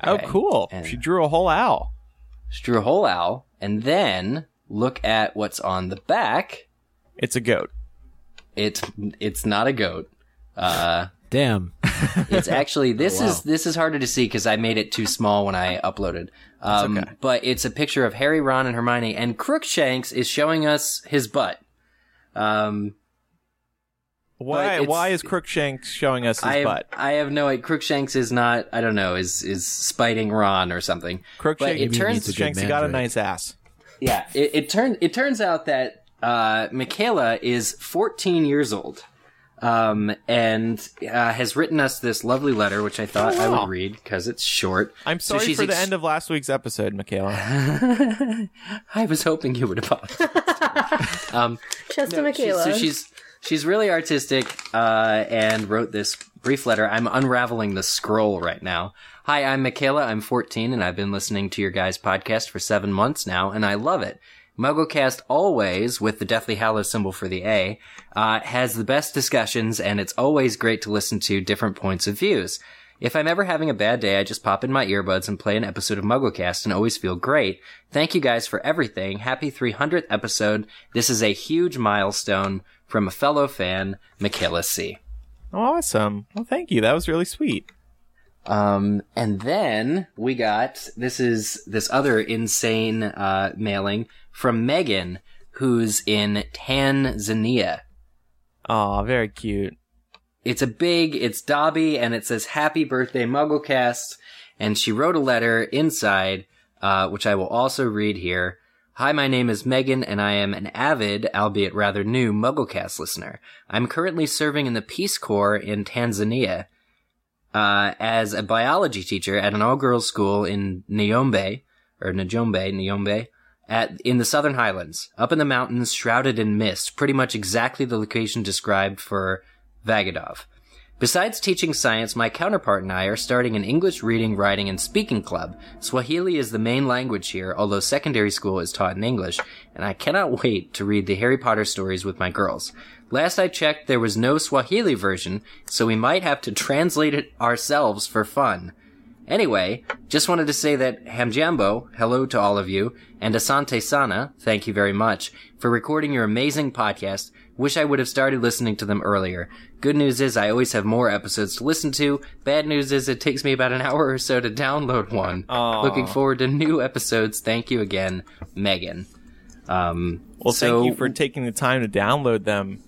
Oh, cool. And- She drew a whole owl. She drew a whole owl, and then look at what's on the back. It's a goat. It's it's not a goat. Uh, Damn. It's actually this Oh, wow. is this is harder to see because I made it too small when I uploaded. Um, okay. But it's a picture of Harry, Ron, and Hermione, and Crookshanks is showing us his butt. Um, Why it's- Why is Crookshanks showing us his I have, butt? I have no idea. Crookshanks is not. I don't know. Is is spiting Ron or something? Crookshanks, it turns- Crookshanks, he got a nice ass. Yeah. It, it turns it turns out that uh, Michaela is 14 years old. Um, and uh, has written us this lovely letter, which I thought I wow. would read because it's short. I'm So sorry she's for the ex- end of last week's episode, Michaela. I was hoping you would apologize. um, Chest to no, she- Michaela. so she's she's really artistic uh, and wrote this brief letter. I'm unraveling the scroll right now. Hi, I'm Michaela. I'm 14 and I've been listening to your guys' podcast for seven months now, and I love it. MuggleCast always, with the Deathly Hallows symbol for the A, uh, has the best discussions, and it's always great to listen to different points of views. If I'm ever having a bad day, I just pop in my earbuds and play an episode of MuggleCast and always feel great. Thank you guys for everything. Happy 300th episode. This is a huge milestone from a fellow fan, Michaela C. Awesome. Well, thank you. That was really sweet. Um, and then we got this is this other insane uh, mailing from Megan, who's in Tanzania. Aw, very cute. It's a big, it's Dobby, and it says "Happy Birthday, MuggleCast." And she wrote a letter inside, uh, which I will also read here. Hi, my name is Megan, and I am an avid, albeit rather new, MuggleCast listener. I'm currently serving in the Peace Corps in Tanzania uh, as a biology teacher at an all-girls school in Nyombe, or Njombe, Nyombe, at in the Southern Highlands, up in the mountains, shrouded in mist, pretty much exactly the location described for Uagadou. Besides teaching science, my counterpart and I are starting an English reading, writing, and speaking club. Swahili is the main language here, although secondary school is taught in English, and I cannot wait to read the Harry Potter stories with my girls. Last I checked, there was no Swahili version, so we might have to translate it ourselves for fun. Anyway, just wanted to say that Hamjambo, hello to all of you, and Asante Sana, thank you very much, for recording your amazing podcast. Wish I would have started listening to them earlier. Good news is I always have more episodes to listen to. Bad news is it takes me about an hour or so to download one. Aw. Looking forward to new episodes. Thank you again, Megan. Um, Well, so- thank you for taking the time to download them.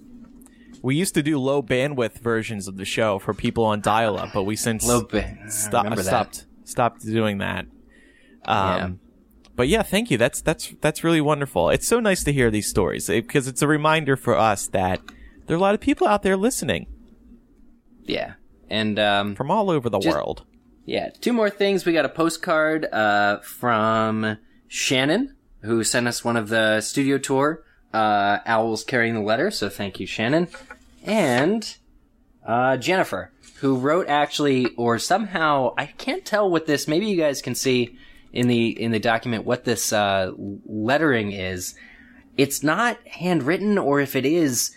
We used to do low bandwidth versions of the show for people on dial up, but we since Low sto- stopped stopped doing that. Um, Yeah. But yeah, thank you. That's that's that's really wonderful. It's so nice to hear these stories because it's a reminder for us that there are a lot of people out there listening Yeah. And um, from all over the Just- world. Yeah, two more things. We got a postcard uh, from Shannon, who sent us one of the studio tour uh, owls carrying the letter. So thank you, Shannon. And uh, Jennifer, who wrote actually, or somehow I can't tell what this. Maybe you guys can see in the in the document what this uh, lettering is. It's not handwritten, or if it is,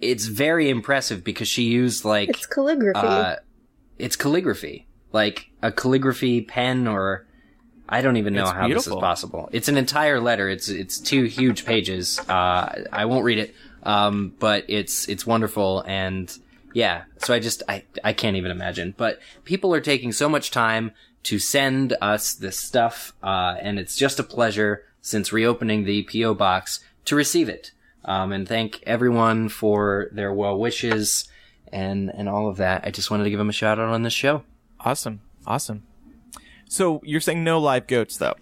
it's very impressive because she used like It's calligraphy. uh, it's calligraphy, like a calligraphy pen, or I don't even know It's how this is possible. It's an entire letter. It's it's two huge pages. Uh, I won't read it, um, but it's it's wonderful and yeah. So I just I I can't even imagine. But people are taking so much time to send us this stuff, uh, and it's just a pleasure since reopening the PO box to receive it. Um, and thank everyone for their well wishes and and all of that. I just wanted to give them a shout out on this show. Awesome, awesome. So you're saying no live goats though,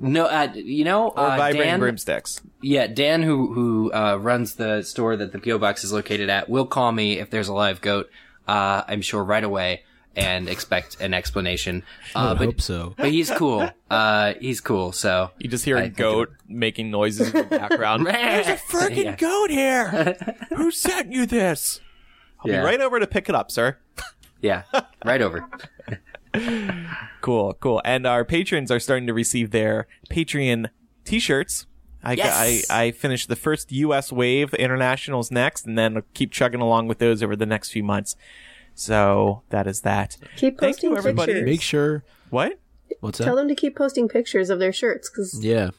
No, uh, you know, or uh, vibrating Dan, broomsticks? yeah, Dan, who who uh, runs the store that the PO box is located at, will call me if there's a live goat. Uh, I'm sure right away and expect an explanation. I Uh, would but hope so. but he's cool. Uh, he's cool. So You just hear I a goat making noises in the background. There's a freaking Yeah. goat here. Who sent you this? I'll Yeah. be right over to pick it up, sir. yeah, right over. Cool, cool. And our patrons are starting to receive their Patreon t-shirts. I, Yes! I, I finished the first U.S. wave. Internationals next, and then keep chugging along with those over the next few months. So that is that. keep thank posting you, everybody. pictures. Make sure. What? What's up? Tell that? them to keep posting pictures of their shirts because Yeah.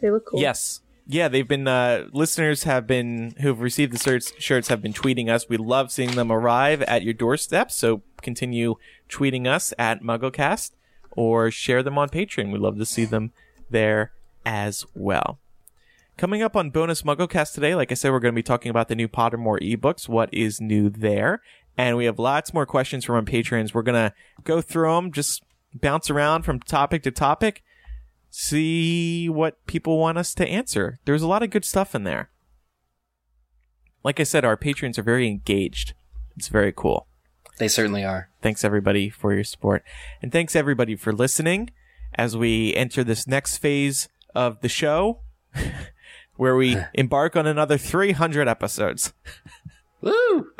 they look cool. Yes. Yeah, they've been uh, listeners have been who've received the shirts, shirts have been tweeting us. We love seeing them arrive at your doorstep. So continue tweeting us at MuggleCast or share them on Patreon. We love to see them there as well. Coming up on bonus MuggleCast today, like I said, we're going to be talking about the new Pottermore ebooks. What is new there? And we have lots more questions from our patrons. We're going to go through them, just bounce around from topic to topic see what people want us to answer. There's a lot of good stuff in there. Like I said, our patrons are very engaged. It's very cool. They certainly are. Thanks everybody for your support. And thanks everybody for listening as we enter this next phase of the show where we embark on another 300 episodes. Woo!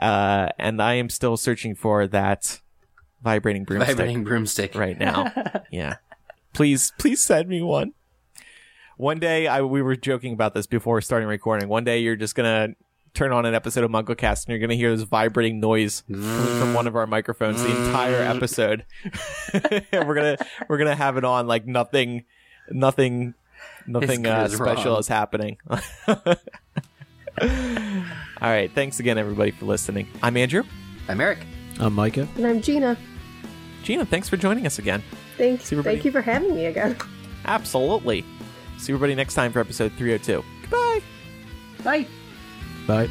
Uh, and I am still searching for that vibrating broomstick Vibrating broomstick. right now. yeah. Please, please send me one. one day I we were joking about this before starting recording. One day you're just gonna turn on an episode of MuggleCast and you're gonna hear this vibrating noise coming from one of our microphones the entire episode. and we're gonna we're gonna have it on like nothing nothing nothing uh, special wrong. is happening. All right, thanks again everybody for listening. I'm Andrew. I'm Eric. I'm Micah. And I'm Gina. Gina, thanks for joining us again. Thanks. See Thank you for having me again. Absolutely. See everybody next time for episode 302. Goodbye. Bye. Bye.